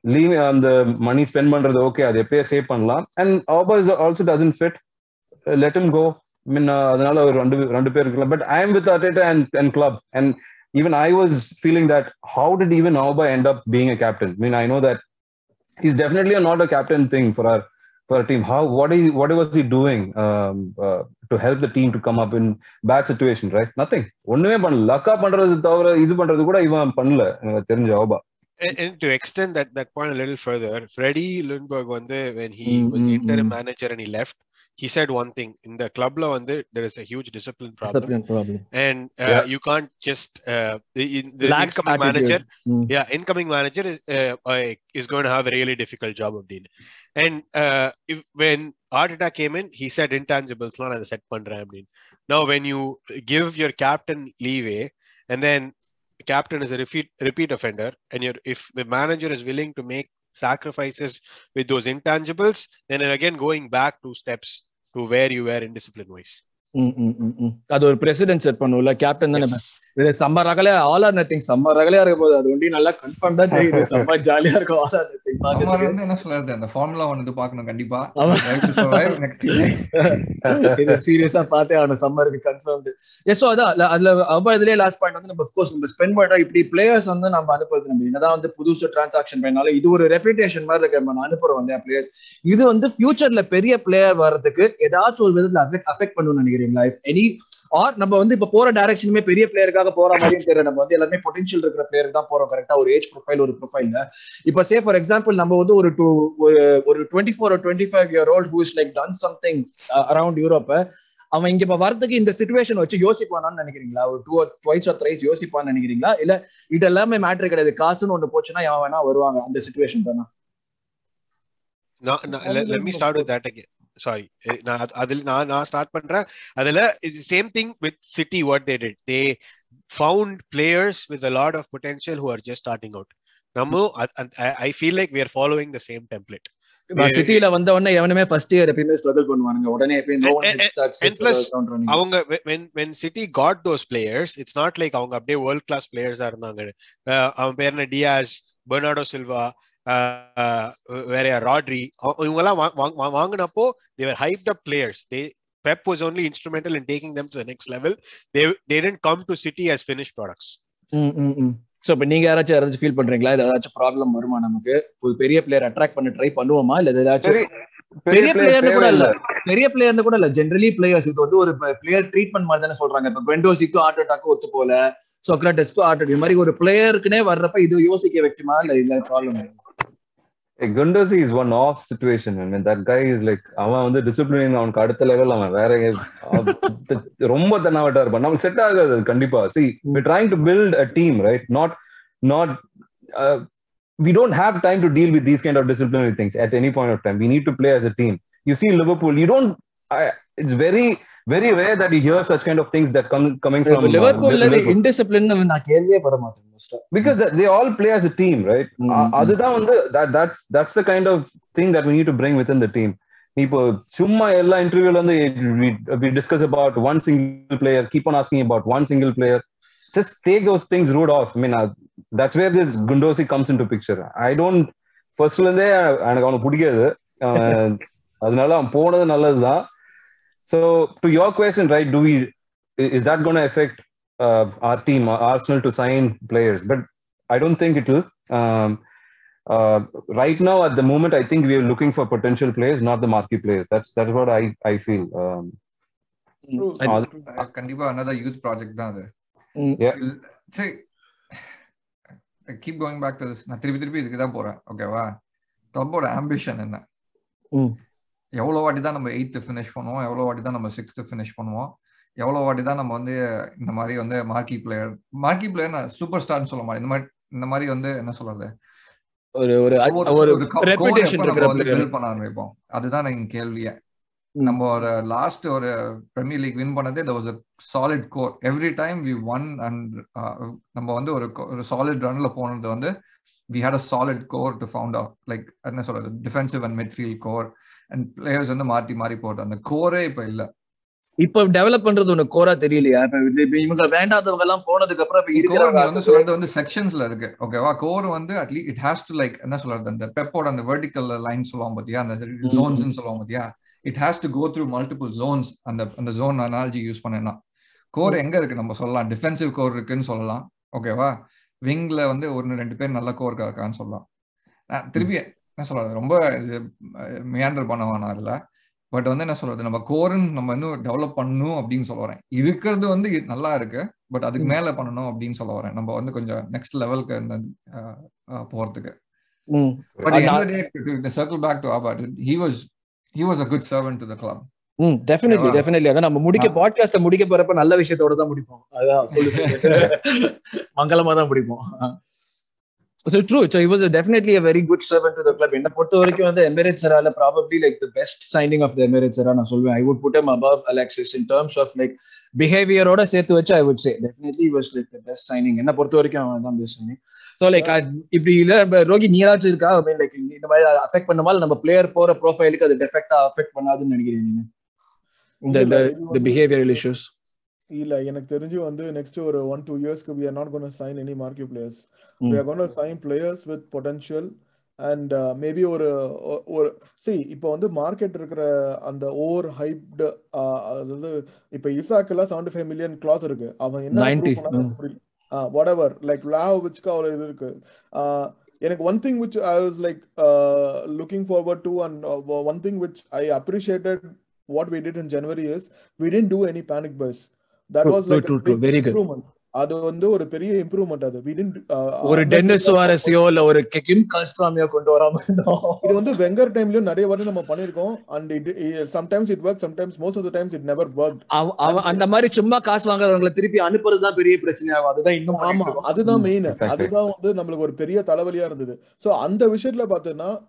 leave அந்த மணி ஸ்பெண்ட் பண்றது ஓகே அது எப்பயே சேவ் பண்ணலாம். And Auba is also doesn't fit let him go mean அதனால ஒரு ரெண்டு ரெண்டு பேர் இருக்கலாம். But I am with Arteta and and club and even I was feeling that how did even Auba end up being a captain? I mean, I know that he's definitely not a captain thing for our for our team. How what is what was he doing um, uh, to help the team to come up in bad situation? Right? Nothing. ஒண்ணுமே பண்ணல லக்கா பண்றது தவிர இது பண்றது கூட இவன் பண்ணல எனக்கு தெரிஞ்ச Aba And, and to extend that that point a little further, Freddie Lundberg வந்து when he Mm, was mm, interim mm. manager and he left, he said one thing in the club law and there is a huge discipline problem, discipline problem. and uh, yeah. you can't just uh, the, the incoming attitude. manager mm. yeah incoming manager is, uh, is going to have a really difficult job of dealing and uh, if, when Arteta came in he said intangibles not set now when you give your captain leeway and then captain is a repeat repeat offender and if the manager is willing to make sacrifices with those intangibles, then again going back two steps to where you were in discipline wise அது ஒரு precedent set பண்ணும்ல captain தானே. இது செம்ம ரகலையா? All or nothing செம்ம ரகலையா இருக்க போது அது ஒண்டி நல்லா கன்ஃபார்ம் தான் தெரியுது. செம்ம ஜாலியா இருக்கும். ஆல் ஆர் நத்திங் சம்மர் வந்து என்ன சொல்றது? அந்த ஃபார்முலா ஒன் இது பார்க்கணும் கண்டிப்பா. நெக்ஸ்ட் இது சீரியஸா பார்த்தே ஆகணும். சம்மருக்கு கன்ஃபார்ம்டு எஸ் அதான் இல்ல, அதுல அப்ப இதுலயே லாஸ்ட் பாயிண்ட் வந்து நம்ம கோர்ஸ் நம்ம ஸ்பெண்ட் பண்றோம் இப்படி பிளேயர்ஸ் வந்து நம்ம அனுப்புறது நம்ம. என்னதான் வந்து புதுசு டிரான்சாக்ஷன் பண்ணாலும் இது ஒரு ரெப்புடேஷன் மாதிரி இருக்கு நம்ம அனுப்புறோம் இல்லையா பிளேயர்ஸ் இது வந்து ஃபியூச்சர்ல பெரிய பிளேயர் வர்றதுக்கு ஏதாச்சும் ஒரு விதத்துல அஃபெக்ட் அஃபெக்ட் பண்ணும்னு நினைக்கிறீங்களா எனி ஆர் நம்ம வந்து இப்ப போற டைரக்ஷனுமே பெரிய பிளேயருக்காக போற மாதிரியும் தெரியல. நம்ம வந்து எல்லாமே பொட்டன்ஷியல் இருக்கிற பிளேயருக்கு தான் போறோம். கரெக்டா ஒரு ஏஜ் ப்ரொஃபைல் ஒரு ப்ரொஃபைல்ல இப்ப சே ஃபார் எக்ஸாம்பிள் நம்ம வந்து ஒரு டூ ஒரு ஒரு twenty four twenty five year old who's like done something around யூரோப்ப அவன் இங்க இப்ப வரதுக்கு இந்த சுச்சுவேஷன் வச்சு யோசிப்பானான்னு நினைக்கிறீங்களா? ஒரு டூ ட்வைஸ் ஆர் த்ரைஸ் யோசிப்பான்னு நினைக்கிறீங்களா? இல்ல இது எல்லாமே மேட்ரு கிடையாது. காசுன்னு ஒண்ணு போச்சுன்னா எவன் வேணா வருவாங்க அந்த சுச்சுவேஷன் தானே? Sorry, eh, நான் அது- அதில் நான் நான் ஸ்டார்ட் பண்றேன். அதுல இது same thing with City what they did they found players with a lot of potential who are just starting out நம்ம I feel like we are following the same template சிட்டில வந்த உடனே எவனுமே ஃபர்ஸ்ட் இயர் எப்பயுமே struggle பண்ணுவானுங்க. உடனே எப்பயும் ground running. அவங்க when- when city got those players it's not like அவங்க அப்படியே வேர்ல்ட் கிளாஸ் பிளேயர்ஸா இருந்தாங்க. அவன் பேர் என்ன? டியாஸ் பெர்னாடோ சில்வா வேற யார் ராட்ரி இவங்க வா- வாங்குனப்போ they were hyped up players they Pep was only instrumental in taking them to the next level. They they didn't come to City as finished products. ம், ம், ம். சோ இப்ப நீங்க யாராச்சும் யாராச்சும் ஃபீல் பண்றீங்களா? இது ஏதாச்சும் ப்ராப்ளம் வருமா நமக்கு? ஒரு பெரிய பிளேயர் அட்ராக்ட் பண்ண ட்ரை பண்ணுவோமா? இல்ல இது ஏதாச்சும் பெரிய player பிளேயர்னு கூட இல்ல. பெரிய பிளேயர்னு கூட இல்ல. ஜென்ரலி பிளேயர்ஸ் இது வந்து ஒரு பிளேயர் ட்ரீட்மெண்ட் மாதிரி தானே சொல்றாங்க. இப்ப பெண்டோசிக்கும் ஹார்ட் அட்டாக்கும் ஒத்து போல சொக்ராட்டஸ்க்கும் ஹார்ட் அட்டாக் இது மாதிரி ஒரு பிளேயருக்குனே வர்றப்ப இது யோசிக்க வைக்குமா? இல்ல இல்ல problem Hey, Gundosi is one off situation. I mean, that guy is அவன் வந்து டிசிப்ளின் அவனுக்கு அடுத்த லெவல் அவன் வேற அவ- ரொம்ப தென்னாவட்டா இருப்பான் நமக்கு செட் ஆகாது அது கண்டிப்பா see we trying to build a team right not not we don't have time to deal with these kind of disciplinary things at any point of time. We need to play as a team. You see Liverpool, you don't. I, it's very, very rare that you hear such kind of things that come coming from uh, லிவர்பூல்ல. Indiscipline நான் கேள்வியே பட மாட்டேன் most ah. because that- they all play as a team right Mm, a- mm. அதுதான் வந்து that that's that's the kind of thing that we need to bring within the team இப்போ சும்மா எல்லா இன்டர்வியூல வந்து discuss about one single player keep on asking about one single player just take those things root off i mean uh, that's where this gundosi comes into picture i don't ஃபர்ஸ்ட்ல இருந்தே எனக்கு அவனுக்கு பிடிக்காது அதனால அவன் போனது நல்லதுதான் so to your question right do we is that going to affect uh, our team, uh, Arsenal, to sign players. But I don't think it will. Um, uh, right now, at the moment, I think we are looking for potential players, not the marquee players. That's that's what I I feel. Um, True, I- true, true. அஹ் கண்டிப்பா another youth project தான் அது ம். Yeah. இல்ல- சரி keep going back to this நான் திருப்பி திருப்பி இதுக்கு தான் போறேன் ஓகேவா கிளப்போட ஆம்பிஷன் என்ன ம். எவ்வளவு வாட்டி தான் நம்ம எயித்து ஃபினிஷ் பண்ணுவோம் எவ்வளவு வாட்டி தான் நம்ம சிக்ஸ்த் ஃபினிஷ் பண்ணுவோம் எவ்வளவு வாட்டி தான் நம்ம வந்து இந்த மாதிரி வந்து மார்க்கி பிளேயர் மார்க்கி பிளேயர் நான் சூப்பர் ஸ்டார்னு சொல்ல மாதிரி இந்த மாதிரி இந்த மாதிரி வந்து என்ன சொல்றது? ஒரு ஒரு பண்ண ஆரம்பிப்போம். அதுதான் எங்க கேள்வியே. நம்ம ஒரு லாஸ்ட் ஒரு பிரீமியர் லீக் வின் பண்ணதே there was a solid core every time we won and நம்ம வந்து ஒரு ஒரு சாலிட் ரன்ல போனது வந்து we had a solid core to found out like என்ன சொல்றது? Defensive and midfield core and players வந்து மாத்தி மாறி போட்டு அந்த கோரே இப்ப இல்ல. இப்ப டெவலப் பண்றது ஒண்ணு கோரா தெரியலையா? இப்ப இவங்க வேண்டாதவங்க எல்லாம் போனதுக்கு அப்புறம் இப்ப இருக்கிறவங்க வந்து சொல்றது வந்து செக்ஷன்ஸ்ல இருக்கு. ஓகேவா கோர் வந்து at least it has to like என்ன சொல்றது? அந்த பெப்போட அந்த வெர்டிக்கல் லைன் சொல்லுவாங்க பாத்தியா? அந்த ஜோன்ஸ் சொல்லுவாங்க பாத்தியா? It has to go through multiple zones அந்த அந்த ஜோன் அனாலஜி யூஸ் பண்ணேன்னா. கோர் எங்க இருக்கு நம்ம சொல்லலாம். டிஃபென்சிவ் கோர் இருக்குன்னு சொல்லலாம். ஓகேவா விங்ல வந்து ஒரு ரெண்டு பேர் நல்ல கோர் இருக்கான்னு சொல்லலாம். திருப்பி என்ன சொல்றது? ரொம்ப மியாண்டர் பண்ண வேணாம் அதுல பட் வந்து என்ன சொல்றது? நம்ம கோருன்னு நம்ம இன்னும் டெவலப் பண்ணணும் அப்படின்னு சொல்ல வரேன். இருக்கிறது வந்து நல்லா இருக்கு. பட் அதுக்கு மேல பண்ணணும் அப்படின்னு சொல்ல வரேன். நம்ம வந்து கொஞ்சம் நெக்ஸ்ட் லெவலுக்கு இந்த போறதுக்கு. But circle back to Auba he was he was a good servant to the club hmm definitely? Definitely அதான் நம்ம முடிக்க பாட்காஸ்ட முடிக்க போறப்ப நல்ல விஷயத்தோட தான் முடிப்போம். அதான் சொல்லு மங்களமா தான் முடிப்போம். So true. So he was a, definitely a very good servant to the club. என்ன பொறுத்த வரைக்கும் வந்து Emirates எரால probably like the best signing of the Emirates era நான் சொல்லுவேன் I would put him above Alexis in terms of like பிஹேவியரோட சேர்த்து வச்சு I would say definitely was like the best signing என்ன பொறுத்த வரைக்கும் அவன் தான் பெஸ்ட் சைனிங் ஸோ லைக் இப்படி இல்ல ரோகி நீ ஏதாச்சும் இருக்கா? மீன் லைக் இந்த மாதிரி அஃபெக்ட் பண்ணுமால் நம்ம பிளேயர் போற ப்ரொஃபைலுக்கு அது டெஃபெக்டா அஃபெக்ட் பண்ணாதுன்னு நினைக்கிறீங்க நீங்க இந்த பிஹேவியரல் இஷ்யூஸ் இல்ல எனக்கு தெரிஞ்சு வந்து நெக்ஸ்ட் ஒரு ஒன் டூ இயர்ஸ்க்கு to sign any marquee players Mm. we are going to sign players with potential and uh, maybe ஒரு ஒரு see இப்போ வந்து மார்க்கெட் இருக்கிற அந்த ஓவர் ஹைப்டு அதாவது இப்போ இசாக்கெல்லாம் செவன்டி ஃபைவ் மில்லியன் கிளாஸ் இருக்கு அவன் என்ன 90, prove பண்ணான்னு. புரியல வாட் எவர் லைக் லாவிச்சுக்கு அவ்வளோ இது இருக்கு Uh, எனக்கு one thing which I was like looking forward to and one thing which I appreciated what we did in January is we didn't do any panic buys that was true, like good. Improvement அது வந்து ஒரு பெரிய improvement அது. We didn't uh, ஒரு Denis சுவாரஸியோ இல்ல ஒரு கிம் கல்ஸ்ட்ராமியோ கொண்டு வராம இது வந்து வெங்கர் டைம்லயும் நிறைய வாட்டி நம்ம பண்ணிருக்கோம் and it sometimes it work sometimes most of the times it never அவ- அந்த மாதிரி சும்மா காசு வாங்குறவங்களை திருப்பி அனுப்புறது தான் பெரிய பிரச்சனையாகும். அதுதான் இன்னும் ஆமா. அதுதான் மெயின். அதுதான் வந்து நம்மளுக்கு ஒரு பெரிய தலைவலியா இருந்தது. சோ அந்த விஷயத்துல பாத்தீங்கன்னா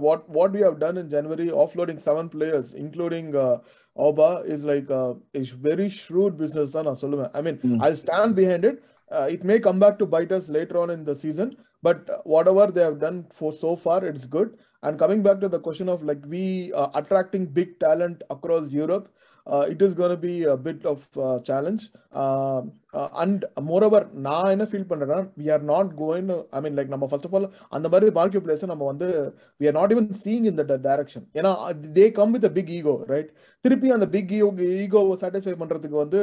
what what we have done in January offloading seven players including Oba is like uh, a, a very shrewd business. I mean, mm. I'll stand behind it. Uh, it may come back to bite us later on in the season, but whatever they have done for so far, it's good. And coming back to the question of like we uh, attracting big talent across Europe, uh, it is going to be a bit of a challenge. Um, and moreover நான் என்ன feel பண்றேன்னா we are not going I mean like நம்ம first of all அந்த மாதிரி parking பிளேஸை நம்ம வந்து we are not even seeing in the direction ஏன்னா they come with big ego right திருப்பி அந்த பிக் ஈகோ ஈகோவை சாட்டிஸ்ஃபை பண்றதுக்கு வந்து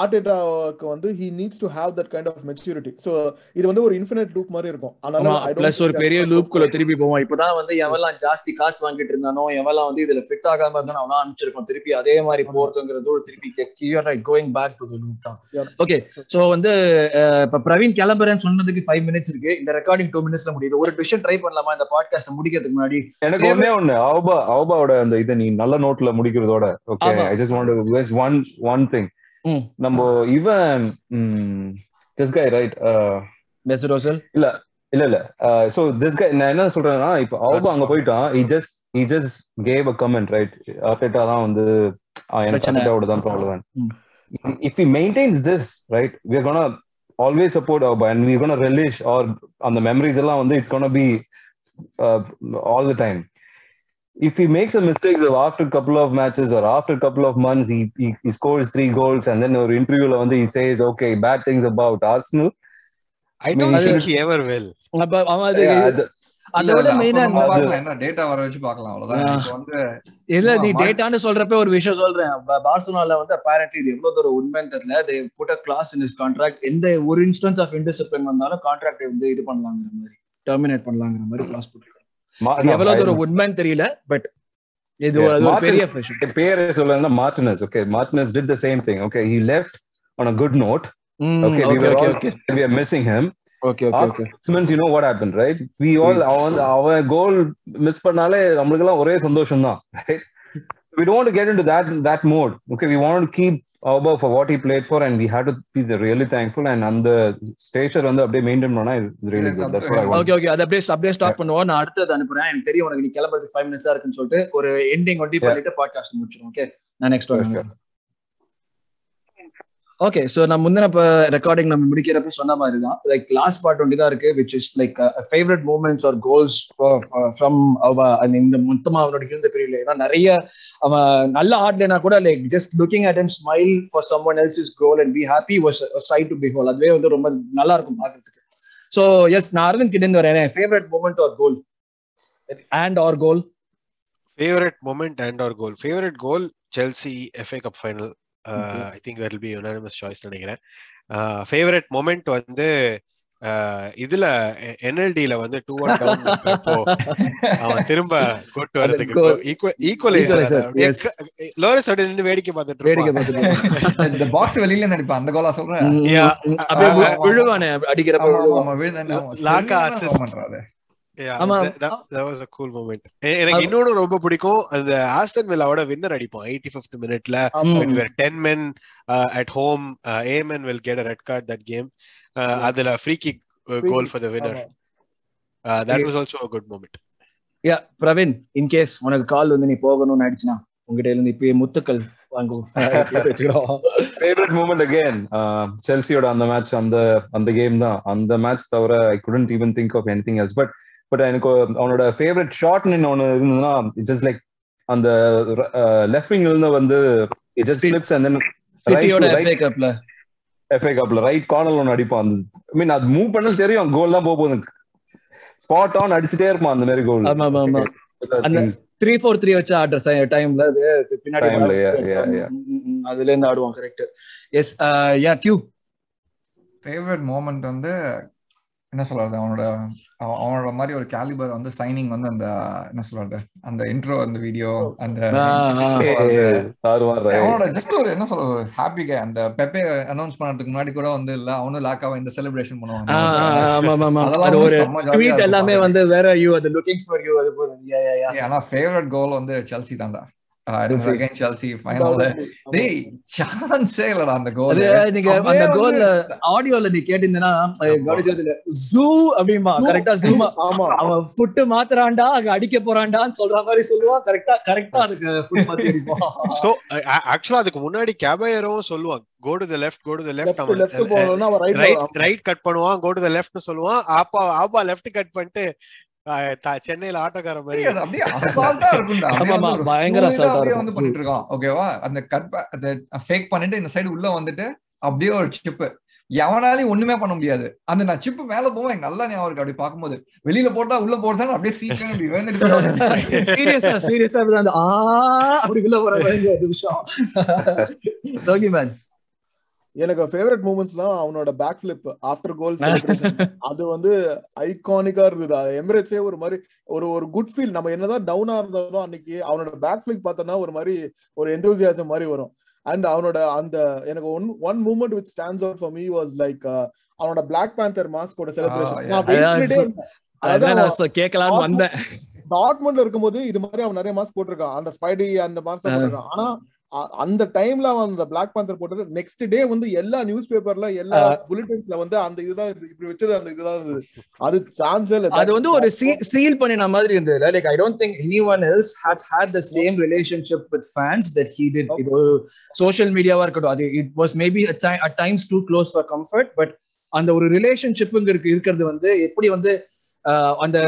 ஆர்டேட்டாவுக்கு வந்து he needs to have that kind of maturity. So இது வந்து ஒரு இன்ஃபினிட் லூப் மாதிரி இருக்கும். அதனால பிளஸ் ஒரு பெரிய லூப் குள்ள. திருப்பி போவோம். இப்பதான் வந்து எவெல்லாம் ஜாஸ்தி காசு வாங்கிட்டு இருந்தானோ எவெல்லாம் வந்து இதுல ஃபிட் ஆகாம இருந்தானோ அவனா அனுப்பிச்சிருக்கோம் திருப்பி அதே மாதிரி போறதுங்கிறது ஒரு திருப்பி cure right going back to the loop தான். ஓகே சோ வந்து இப்ப பிரவீன் கிளம்புறேன்னு சொன்னதுக்கு ஃபைவ் மினிட்ஸ் இருக்கு. இந்த ரெக்கார்டிங் டூ மினிட்ஸ்ல முடியுது. ஒரு விஷயம் ட்ரை பண்ணலாமா இந்த பாட்காஸ்ட் முடிக்கிறதுக்கு முன்னாடி? எனக்கு ஒண்ணே ஒண்ணு. அவுபா அவுபாவோட அந்த இதை நீ நல்ல நோட்ல முடிக்கிறதோட okay. I just want to one one thing. நம்ம இவன் திஸ் கை ரைட் பெஸ்ட் ரோசல் இல்ல இல்ல சோ திஸ் கை நான் என்ன சொல்றேன்னா இப்போ அவுபா அங்க போயிட்டான் he just he just gave a comment right ஆர்டேட்டா தான் வந்து எனக்கு பிரச்சனை. ஆர்டேட்டாவோட தான் ப்ராப்ளம் ம். if he maintains this right we're gonna always support Auba and we're gonna relish or on the memories எல்லாம் வந்து it's gonna be uh, all the time if he makes a mistake of after a couple of matches or after a couple of months he, he, he scores three goals and then ஒரு இன்டர்வியூல வந்து he says okay bad things about Arsenal. I don't mean, think he ever will. yeah, மெயினா என்ன data வர வச்சு பார்க்கலாம் அவ்வளவுதான். இல்ல நீ. டேட்டான்னு சொல்றப்ப ஒரு விஷயம் சொல்றேன். பார்சலோனால வந்து apparently இது எவ்வளவு தூரம் உண்மைன்னு தெரியல. They put a clause in his contract. எந்த ஒரு இன்ஸ்டன்ஸ் ஆஃப் இன்டிசிப்ளின் வந்தாலும் கான்ட்ராக்ட் வந்து இது பண்ணலாங்கிற மாதிரி டெர்மினேட் பண்ணலாங்கிற மாதிரி கிளாஸ் எவ்வளவு தூரம் உண்மைன்னு தெரியல பட் இது ஒரு பெரிய பேரு சொல்லணும்னா Martinez okay Martinez did the same thing okay he left on a good note okay we okay okay all okay we are missing him okay okay okay Simmons, you know what happened, right? We all அவன் அவன் goal miss பண்ணாலே நம்மளுக்கு எல்லாம் ஒரே சந்தோஷம் தான் right? We don't want to get into that that mode. Okay, we want Auba for what he played for, and we had to be really thankful. And அந்த stature வந்து அப்படியே மெயின்டைன் பண்ணா what I want. Okay okay அதை அப்படியே அப்படியே stop பண்ணுவோம். நான் அடுத்தது அனுப்புறேன். எனக்கு தெரியும் உனக்கு நீ கிளம்புறதுக்கு ஃபைவ் மினிட்ஸா இருக்குன்னு சொல்லிட்டு ஒரு எண்டிங் Yeah. பண்ணிட்டு பாட்காஸ்ட் முடிச்சிடும் ஓகே நான் நெக்ஸ்ட் sure. ஓகே சோ நான் முந்தின இப்ப ரெக்கார்டிங் நம்ம முடிக்கிறப்ப சொன்ன மாதிரி தான் லைக் லாஸ்ட் பார்ட் ஒன்று தான் இருக்கு which is like favourite moments or goals from அவ இந்த மொத்தமாக அவனோட இருந்த பீரியட்ல ஏன்னா நிறைய அவன் நல்ல ஆடலைனா கூட like just looking at and smile for someone else is goal and be happy was side to be whole அதுவே வந்து ரொம்ப நல்லா இருக்கும் பார்க்கறதுக்கு சோ எஸ் நான் அரவிந்த் கிட்ட இருந்து வரேன். Favourite moment or goal and or goal favourite moment and or goal favourite goal Chelsea FA cup final Uh, think that will be unanimous choice நினைக்கிறேன் ஃபேவரட் மொமெண்ட் வந்து uh, இதுல NLD ல வந்து two one down அவன் திரும்ப கொட்டு வரதுக்கு. Equaliser. லோரஸ் அப்படியே நின்னு வேடிக்கை பார்த்துட்டு வேடிக்கை. பார்த்துட்டு இந்த பாக்ஸ் வெளியில நடிப்பான் அந்த கோலா சொல்றேன். அப்படியே. விழுவானே அடிக்கிறப்ப லாக்கா assist. பண்றாரு. Yeah, ஆமா. that- that- that was a cool moment. எ- எனக்கு இன்னொன்னு ரொம்ப பிடிக்கும் அந்த ஆஸ்டன் வில்லாவோட வின்னர் அடிப்போம். எயிட்டி ஃபிஃப்த் மினிட்ல when we were 10 men uh, at home uh, Amen will get a red card that game. Uh, அதுல free kick uh, Free goal kick, for the winner. ஆமா. uh, that Okay. was also a good moment. Yeah Praveen in case உனக்கு call வந்து நீ போகணும்னு ஆயிடுச்சுன்னா உங்ககிட்ட இருந்து இப்பயே முத்துக்கள் ஃபேவரட் மூமெண்ட் அகைன் செல்சியோட அந்த மேட்ச் அந்த அந்த கேம் தான். அந்த மேட்ச் தவிர I couldn't even think of any else but but எனக்கு அவனோட ஃபேவரட் ஷாட்னு ஒன்று இருந்ததுன்னா ஜஸ்ட் லைக் அந்த லெஃப்ட் விங்ல இருந்து வந்து ஜஸ்ட் ஸ்லிப்ஸ் அண்ட் தென் சிட்டியோட எஃப்ஏ கப்ல எஃப்ஏ கப்ல ரைட் கார்னர் ஒன்று அடிப்பான் அந்த ஐ மீன் அது மூவ் பண்ணது தெரியும் கோல் தான் போக போகுது ஸ்பாட் ஆன் அடிச்சுட்டே இருப்பான் அந்த மாதிரி கோல் ஆமா ஆமா ஆமா. அந்த த்ரீ ஃபோர் த்ரீ வச்சு ஆடுற டைம்ல அது பின்னாடி அதுல இருந்து ஆடுவான் கரெக்ட் எஸ் யா கியூ ஃபேவரட் மோமெண்ட் வந்து என்ன சொல்றது அவனோட அவ- அவனோட மாதிரி ஒரு கேலிபர் வந்து சைனிங் வந்து அந்த என்ன சொல்றது அந்த இன்ட்ரோ அந்த வீடியோ அந்த அவனோட ஜஸ்ட் ஒரு என்ன சொல்றது ஹாப்பி கே அந்த பெப்பே அனௌன்ஸ் பண்ணதுக்கு முன்னாடி கூட வந்து இல்ல அவனும் லாக்காவ இந்த செலிப்ரேஷன் பண்ணுவாங்க எல்லாமே. வந்து வேற யூ அது லுக்கிங் ஃபார் யூ அது ஆனா ஃபேவரட் கோல் வந்து செல்சி தான்டா. Chelsea. அகைன் செல்சி ஃபைனல்ல டேய் சான்ஸே இல்லடா அந்த கோல் அது நீங்க அந்த கோல்ல ஆடியோல நீ கேட்டிருந்தேன்னா கவனிச்சதுல ஜூ அப்படிமா கரெக்டா ஜூம் ஆமா அவன் ஃபுட் மாத்துறான்டா அங்க அடிக்க போறான்டான்னு சொல்ற மாதிரி சொல்லுவான் கரெக்டா கரெக்டா அதுக்கு ஃபுட் மாத்தி அடிப்பான் so ஆக்சுவலா அதுக்கு முன்னாடி கேபயரும் சொல்லுவான். Go to the left go to the left left அவன். லெஃப்ட் ரைட் ரைட் கட் பண்ணுவான் go to the left னு சொல்லுவான். ஆப்பா ஆப்பா லெஃப்ட் கட் பண்ணிட்டு சென்னையில ஆட்டோக்கார மாதிரி. அப்படியே அசால்ட்டா இருக்கும்டா. அப்படியே ஆமா, வந்து ஒரு பயங்கர அப்படியே இருக்கும். வந்து பண்ணிட்டு இருக்கோம் ஓகேவா அந்த கட் அந்த ஃபேக் பண்ணிட்டு இந்த சைடு உள்ள வந்துட்டு அப்படியே ஒரு சிப்பு எவனாலையும் ஒண்ணுமே பண்ண முடியாது. அந்த நான் சிப்பு மேல போவோம் எனக்கு நல்லா ஞாபகம் இருக்கு. அப்படி பார்க்கும்போது வெளியில போட்டா உள்ள போறதா அப்படியே சீக்கிரம் இப்படி விழுந்துட்டு சீரியஸா சீரியஸா அந்த ஆ அப்படி உள்ள போற மாதிரி ஒரு நிமிஷம். ரோகி மேன் எனக்கு ஃபேவரட் மூமெண்ட்ஸ்லாம் அவனோட பேக் ஃபிளிப் ஆஃப்டர் கோல் அது வந்து ஐகானிக்கா இருந்தது. எமிரேட்ஸே ஒரு மாதிரி ஒரு ஒரு குட் ஃபீல் நம்ம என்னதான் டவுனா இருந்தாலும் அன்னைக்கு அவனோட பேக் ஃபிளிப் பார்த்தோம்னா ஒரு மாதிரி ஒரு எந்தூசியாசம் மாதிரி வரும். அண்ட் அவனோட அந்த எனக்கு one one moment with stands out for me was like அவனோட பிளாக் பேந்தர் மாஸ்கோட செலிப்ரேஷன் கேட்கலாம்னு வந்தேன். டாட்மண்ட்ல இருக்கும்போது இது மாதிரி அவன் நிறைய மாஸ்க் போட்டிருக்கான். அந்த ஸ்பைடி அந்த மாஸ்க் போட்டிருக்கான். ஆனா அந்த டைம்ல அவன் அந்த பிளாக் பேந்தர் போட்டது நெக்ஸ்ட் டே வந்து எல்லா நியூஸ் பேப்பர்ல எல்லா புல்லட்டின்ஸ்ல வந்து அந்த இதுதான் இது- இப்படி வச்சது அந்த இதுதான் இருந்தது. அது சான்ஸே இல்ல. அது வந்து ஒரு சீல் பண்ணின மாதிரி இருந்தது. Like I don't think anyone else has had the same relationship with fans that he did இது ஒரு சோஷியல் மீடியாவா இருக்கட்டும். அது it was maybe at times too close for comfort but அந்த ஒரு ரிலேஷன்ஷிப்புங்க இருக்கு இருக்கிறது வந்து எப்படி வந்து அந்த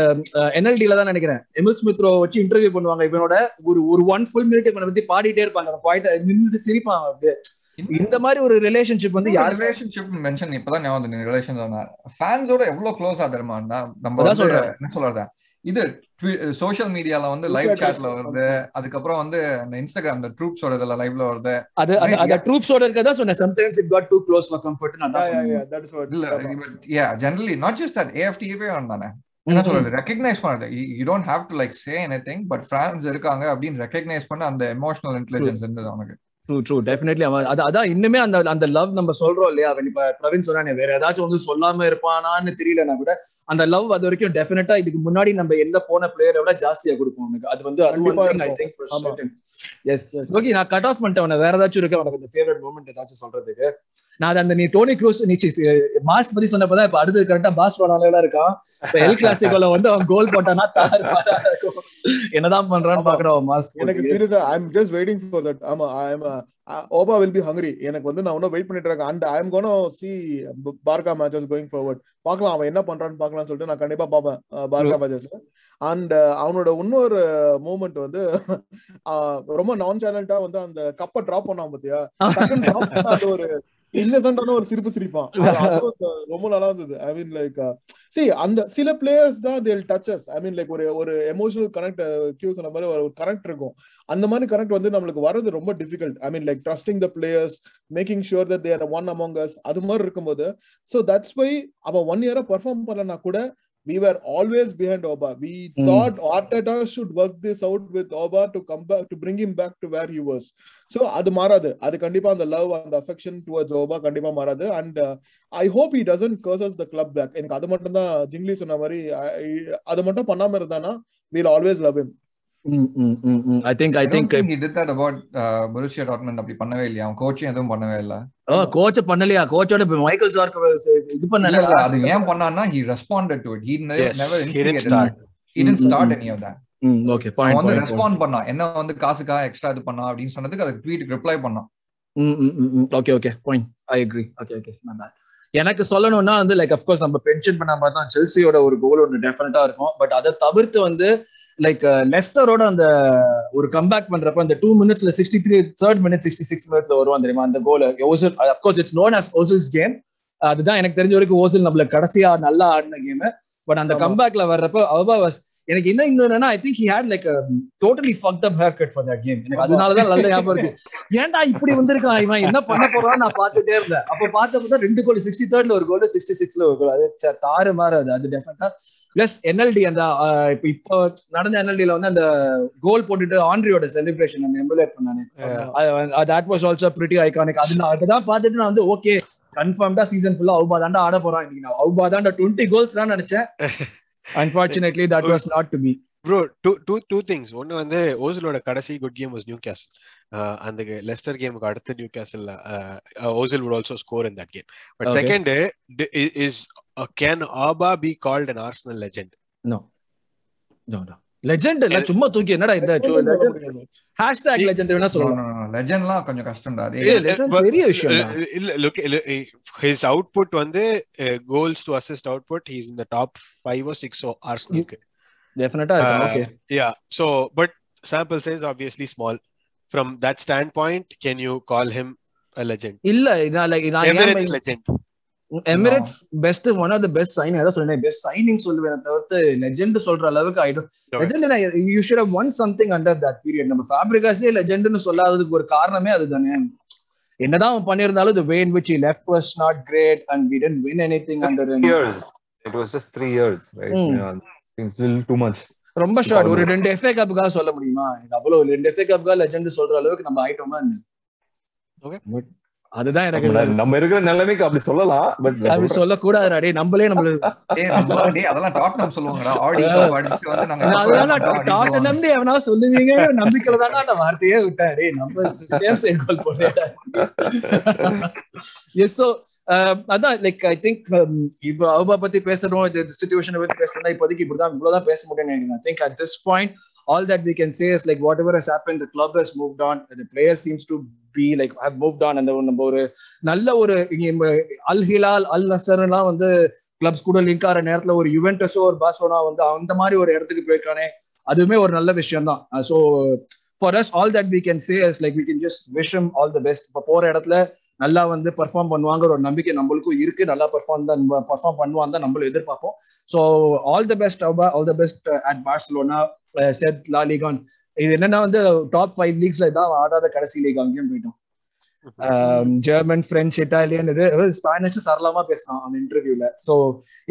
என்எல்டில தான் நினைக்கிறேன். எமில் ஸ்மித்ரோ வச்சு இன்டர்வியூ பண்ணுவாங்க. இவனோட ஒரு ஒரு ஒன் ஃபுல் மினிட் இவனை பத்தி பாடிட்டே இருப்பாங்க. அவன் குவாய்ட் நின்று சிரிப்பான் அப்படியே. இந்த மாதிரி ஒரு ரிலேஷன்ஷிப் வந்து யாரு ரிலேஷன்ஷிப் மென்ஷன் இப்பதான் ஞாபகம் ரிலேஷன் ஃபேன்ஸோட எவ்வளவு க்ளோஸா தெரியுமா? நம்ம வந்து சொல்றேன். என்ன சொல்றது இது சோஷியல் மீடியால வந்து லைவ் சாட்ல வருது. அதுக்கப்புறம் வந்து அந்த இன்ஸ்டாகிராம் இந்த ட்ரூப்ஸோட இதுல லைவ்ல வருது. அது அது அந்த ட்ரூப்ஸோட இருக்கதா சொன்னேன். Sometimes it got too close for comfort நான் தான் சொன்னேன். இல்ல yeah generally not just that ஏஎஃப்டிஏவே தானே? என்ன சொல்றது? ரெக்கக்னைஸ் பண்ணது you don't have to like say anything but friends இருக்காங்க அப்படின்னு ரெக்கக்னைஸ் பண்ண அந்த எமோஷனல் இன்டெலிஜென்ஸ் இருந்தது அவனுக்கு. ட்ரூ ட்ரூ டெஃபினெட்லி அவன் அது அதான் இன்னுமே அந்த அந்த லவ் நம்ம சொல்றோம் இல்லையா? அவன் இப்ப பிரவீன் சொன்னானே வேற ஏதாச்சும் வந்து சொல்லாம இருப்பானான்னு தெரியலனா கூட அந்த லவ் அது வரைக்கும் டெஃபினட்டா இதுக்கு முன்னாடி நம்ம எந்த போன பிளேயரை விட ஜாஸ்தியா கொடுப்போம் அவனுக்கு. அது வந்து அது ஐ. திங்க் ஆமா. எஸ் ஓகே நான் கட் ஆஃப் பண்ணிட்டேன். அவனை வேற ஏதாச்சும் இருக்கு அவனுக்கு இந்த ஃபேவரட் மூமெண்ட் ஏதாச்சும் சொல்றதுக்கு. நான் அந்த நீ டோனி க்ரூஸ் நீ மாஸ் பத்தி சொன்னப்பதான் இப்ப அடுத்து கரெக்டா பாஸ் பண்ணால இருக்கான். இப்ப எல் கிளாசிக்கோல வந்து அவன் கோல் போட்டானா இருக்கும். என்னதான் பண்றான்னு ஆமா. பாக்குறோம் மாஸ்க் எனக்கு சீரியஸா I am just waiting for that ஆமா I am Auba will be hungry எனக்கு வந்து நான் இன்னும் வெயிட் பண்ணிட்டு இருக்கேன். And I am gonna see Barca matches going forward பார்க்கலாம் அவன் என்ன பண்றான்னு பார்க்கலாம்னு சொல்லிட்டு நான் கண்டிப்பா பார்ப்பேன் பார்கா மேட்சஸ் அண்ட் அவனோட இன்னொரு மூமெண்ட் வந்து அஹ், ரொம்ப நான் சேனல்ட்டா வந்து அந்த கப்பை டிராப் பண்ணான் பாத்தியா? அது ஒரு இன்னசென்டான ஒரு சிரிப்பு சிரிப்பான்? ரொம்ப நல்லா இருந்தது. ஐ மீன் லைக் சி அந்த சில பிளேயர்ஸ் தான் தேல் டச்சஸ் ஐ மீன் லைக் ஒரு ஒரு எமோஷனல் கனெக்ட் கியூ சொன்ன மாதிரி ஒரு கனெக்ட் இருக்கும். அந்த மாதிரி கனெக்ட் வந்து நம்மளுக்கு வரது ரொம்ப difficult I mean like trusting the players making sure that they're one among us அது மாதிரி இருக்கும்போது ஸோ தட்ஸ் வை அவன் ஒன் இயரா பெர்ஃபார்ம் பண்ணலனா கூட we were always behind Oba. We Mm. thought Arteta should work this out with Oba to come back to bring him back to where he was. So அது மாறாது அது கண்டிப்பா அந்த love அந்த அஃபெக்ஷன் டுவர்ட்ஸ் ஓபா கண்டிப்பா மாறாது and I hope he doesn't curses the club back எனக்கு அது மட்டும் தான் ஜிங்லி சொன்ன மாதிரி அது மட்டும் பண்ணாம இருந்தானா we'll always love him I think I think he did that about uh, Borussia Dortmund. அப்படி பண்ணவே இல்லையா? அவன் கோச்சும் எதுவும் பண்ணவே இல்ல? கோச்ச பண்ணலையா? கோச்சோட மைக்கேல் சார்க் இது பண்ணல. இல்ல, அது ஏன் பண்ணான்னா he responded to it. He never, Yes, never he didn't instigated start. it. he didn't Mm, start mm, any of that. Okay அவன் வந்து பாயிண்ட் ரெஸ்பாண்ட் பண்ணான். என்ன வந்து காசுக்கா எக்ஸ்ட்ரா இது பண்ணா அப்படின்னு சொன்னதுக்கு அதுக்கு ட்வீட் ரிப்ளை பண்ணான். Okay okay point I agree okay okay எனக்கு சொல்லணும்னா வந்து லைக் அஃப்கோர்ஸ் நம்ம பென்ஷன் பண்ண மாதிரி தான் செல்சியோட ஒரு கோல் ஒன்று டெஃபினட்டா இருக்கும். பட் அதை தவிர்த்து வந்து லைக் லெஸ்டரோட அந்த ஒரு கம்பேக் பண்றப்ப அந்த டூ மினிட்ஸ்ல sixty three third minute sixty six மினிட்ஸ்ல வருவான் தெரியுமா? அந்த goal Ozil of course it's known as Ozil's game அதுதான் எனக்கு தெரிஞ்ச வரைக்கும் ஓசில் நம்மள கடைசியா நல்லா ஆடின கேம் பட் அந்த. கம்பேக்ல வர்றப்ப அவபா was எனக்கு என்ன இன்னும் என்னன்னா I think he had like totally fucked up hair cut for that game எனக்கு. அதனாலதான் நல்ல ஞாபகம் இருக்கு. ஏன்டா இப்படி வந்திருக்கான் இவன்? என்ன பண்ண போறான்னு நான் பார்த்துட்டே இருந்தேன். அப்ப பார்த்தப்ப தான் ரெண்டு கோல் சிக்ஸ்டி தேர்ட்ல ஒரு கோல் சிக்ஸ்டி சிக்ஸ்ல ஒரு கோல் அது தாறு மாறு அது அது டெஃபினட்டா பிளஸ் என்எல்டி அந்த இப்ப இப்போ நடந்த என்எல்டில வந்து அந்த கோல் போட்டுட்டு ஆண்ட்ரியோட செலிப்ரேஷன் அந்த emulate பண்ணானே. That was also pretty iconic அது நான் அதுதான் பார்த்துட்டு நான் வந்து ஓகே கன்ஃபார்ம்டா சீசன் ஃபுல்லா அவுபா தாண்டா ஆட போறான். இன்னைக்கு நான் அவுபா தாண்டா டுவெண்ட்டி கோல்ஸ் தான் நினைச்சேன். Unfortunately that was not to be bro two two two things ஒன்னு வந்து ஓசிலோட கடைசி good game was Newcastle அந்த லெஸ்டர் கேமுக்கு அடுத்து Newcastle Ozil would also score in that game. But Okay. second uh, is, is uh, can Aba be called an Arsenal legend? No no no legend இல்ல சும்மா தூக்கி என்னடா இந்த hashtag legend வேணா சொல்லலாம் லெஜெண்ட்லாம் கொஞ்சம் கஷ்டம்டா பெரிய விஷயம். Uh, இல்ல eh, his output வந்து uh, goals to assist output he's in the top 5 or 6 Arsenalக்கு டெஃபினட்டா இருக்கும் Uh, okay Yeah. So, but sample size obviously small. From that standpoint, can you call him a legend? இல்ல இதான் like நான் legend. Emirates best one of the best sign அதான் சொல்றேன் best signing சொல்லுவேன் தவிர்த்து legend சொல்ற அளவுக்கு Okay. Legend you should have one something under that period நம்ம ஃபேப்ரிகாஸே லெஜெண்ட்னு சொல்லாததுக்கு ஒரு காரணமே அதுதானே என்னதான் அவன் பண்ணியிருந்தாலும் which he left was not great and we didn't win anything under him years. It was just three years, right? Hmm. Yeah, it's still too much. ரொம்ப short ஒரு ரெண்டு எஃப்ஏ கப்புக்காக சொல்ல முடியுமா அவ்வளவு ரெண்டு எஃப்ஏ கப்புக்காக லெஜெண்ட் சொல்ற அளவுக்கு நம்ம ஆயிட்டோமா என்ன? அதுதான் எனக்கு நம்ம- இருக்கிற நிலைமைக்கு அப்படி சொல்லலாம் பட் அப்படி சொல்லக்கூடாது டே நம்மளே நம்மள அதெல்லாம் டாட்னம் சொல்லுவாங்கடா. ஆடி எவனா சொல்லுவீங்க? நம்பிக்கையில தானே அந்த வார்த்தையே விட்டேன். டேய் நம்ம சேம் சைடு கோல் போடுறேன் எஸ் சோ அதான் லைக் ஐ திங்க் இப்போ அவபா பத்தி பேசணும் இந்த சுச்சுவேஷனை பத்தி பேசணும்னா இப்போதைக்கு இப்படிதான் இவ்வளவுதான் பேச முடியும்னு நினைக்கிறேன். I think at this point all that we can say is like whatever has happened the club has moved on. The player seems to be like have moved on. அந்த நம்ம ஒரு நல்ல ஒரு அல் ஹிலால் அல் நசர் எல்லாம் வந்து கிளப்ஸ் கூட லிங்க் ஆகிற நேரத்துல ஒரு யுவென்டஸோ ஒரு பார்சலோனா வந்து அந்த மாதிரி ஒரு இடத்துக்கு போயிருக்கானே. அதுவுமே ஒரு நல்ல விஷயம் தான் so far as all that we can say is like we can just wish him all the best இப்போ போற இடத்துல நல்லா வந்து பெர்ஃபார்ம் பண்ணுவாங்கிற ஒரு நம்பிக்கை நம்மளுக்கும் இருக்கு. நல்லா பெர்ஃபார்ம் தான் பர்ஃபார்ம் பண்ணுவான் தான் நம்மளும் எதிர்பார்ப்போம். So all the best all the best at Barcelona set லா லீகான் இது என்னன்னா வந்து டாப் ஃபைவ் லீக்ஸ்ல தான் ஆடாத கடைசி லீக் அங்கேயும் போயிட்டோம். ஜெர்மன் பிரெஞ்சு இட்டாலியன் இது ஸ்பானிஷ் சரளமா பேசலாம் அந்த இன்டர்வியூல ஸோ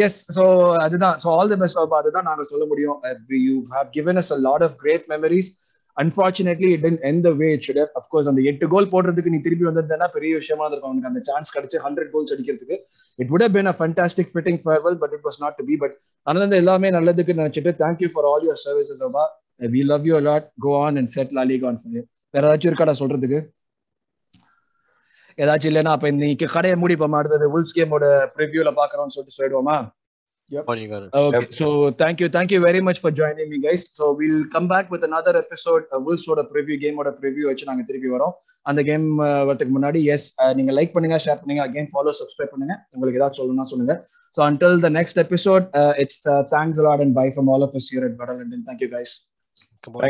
எஸ் ஸோ அதுதான். ஸோ ஆல் தி பெஸ்ட் அதுதான் நாங்க சொல்ல முடியும். You have given us a lot of great memories unfortunately it என் எந்த வே இட் அஃப்கோர்ஸ் அந்த எட்டு கோல் போடுறதுக்கு நீ திருப்பி வந்திருந்தா பெரிய விஷயமா இருக்கும் அவனுக்கு அந்த சான்ஸ் கிடைச்சு ஹண்ட்ரட் கோல்ஸ் அடிக்கிறதுக்கு. It would been a fantastic fitting farewell but it was not to be but but எல்லாமே நல்லதுக்கு நினைச்சிட்டு thank you for all your services Auba we love you lot go on and set லாலி கான் வேற ஏதாச்சும் இருக்காடா சொல்றதுக்கு? ஏதாச்சும் இல்லைன்னா அப்ப இன்னைக்கு கடையை மூடிப்போமா அடுத்தது உல்ஸ் கேமோட ப்ரிவியூல பாக்குறோம்னு சொல்லிட்டு சொல்லிடுவோமா? On you, Ganesh. Okay, so thank you, thank you very much for joining me, guys. So we'll come back with another episode. Uh, Wolves ஓட preview, game ஓட preview வச்சு நாங்க திருப்பி வரோம். அந்த கேம் வரதுக்கு முன்னாடி எஸ் நீங்க லைக் பண்ணுங்க ஷேர் பண்ணுங்க அகைன் ஃபாலோ சப்ஸ்கிரைப் பண்ணுங்க உங்களுக்கு ஏதாவது சொல்லணும்னா சொல்லுங்க so until the next episode it's thanks lot and bye from all of us here at Vada London. Thank you, guys. Come on,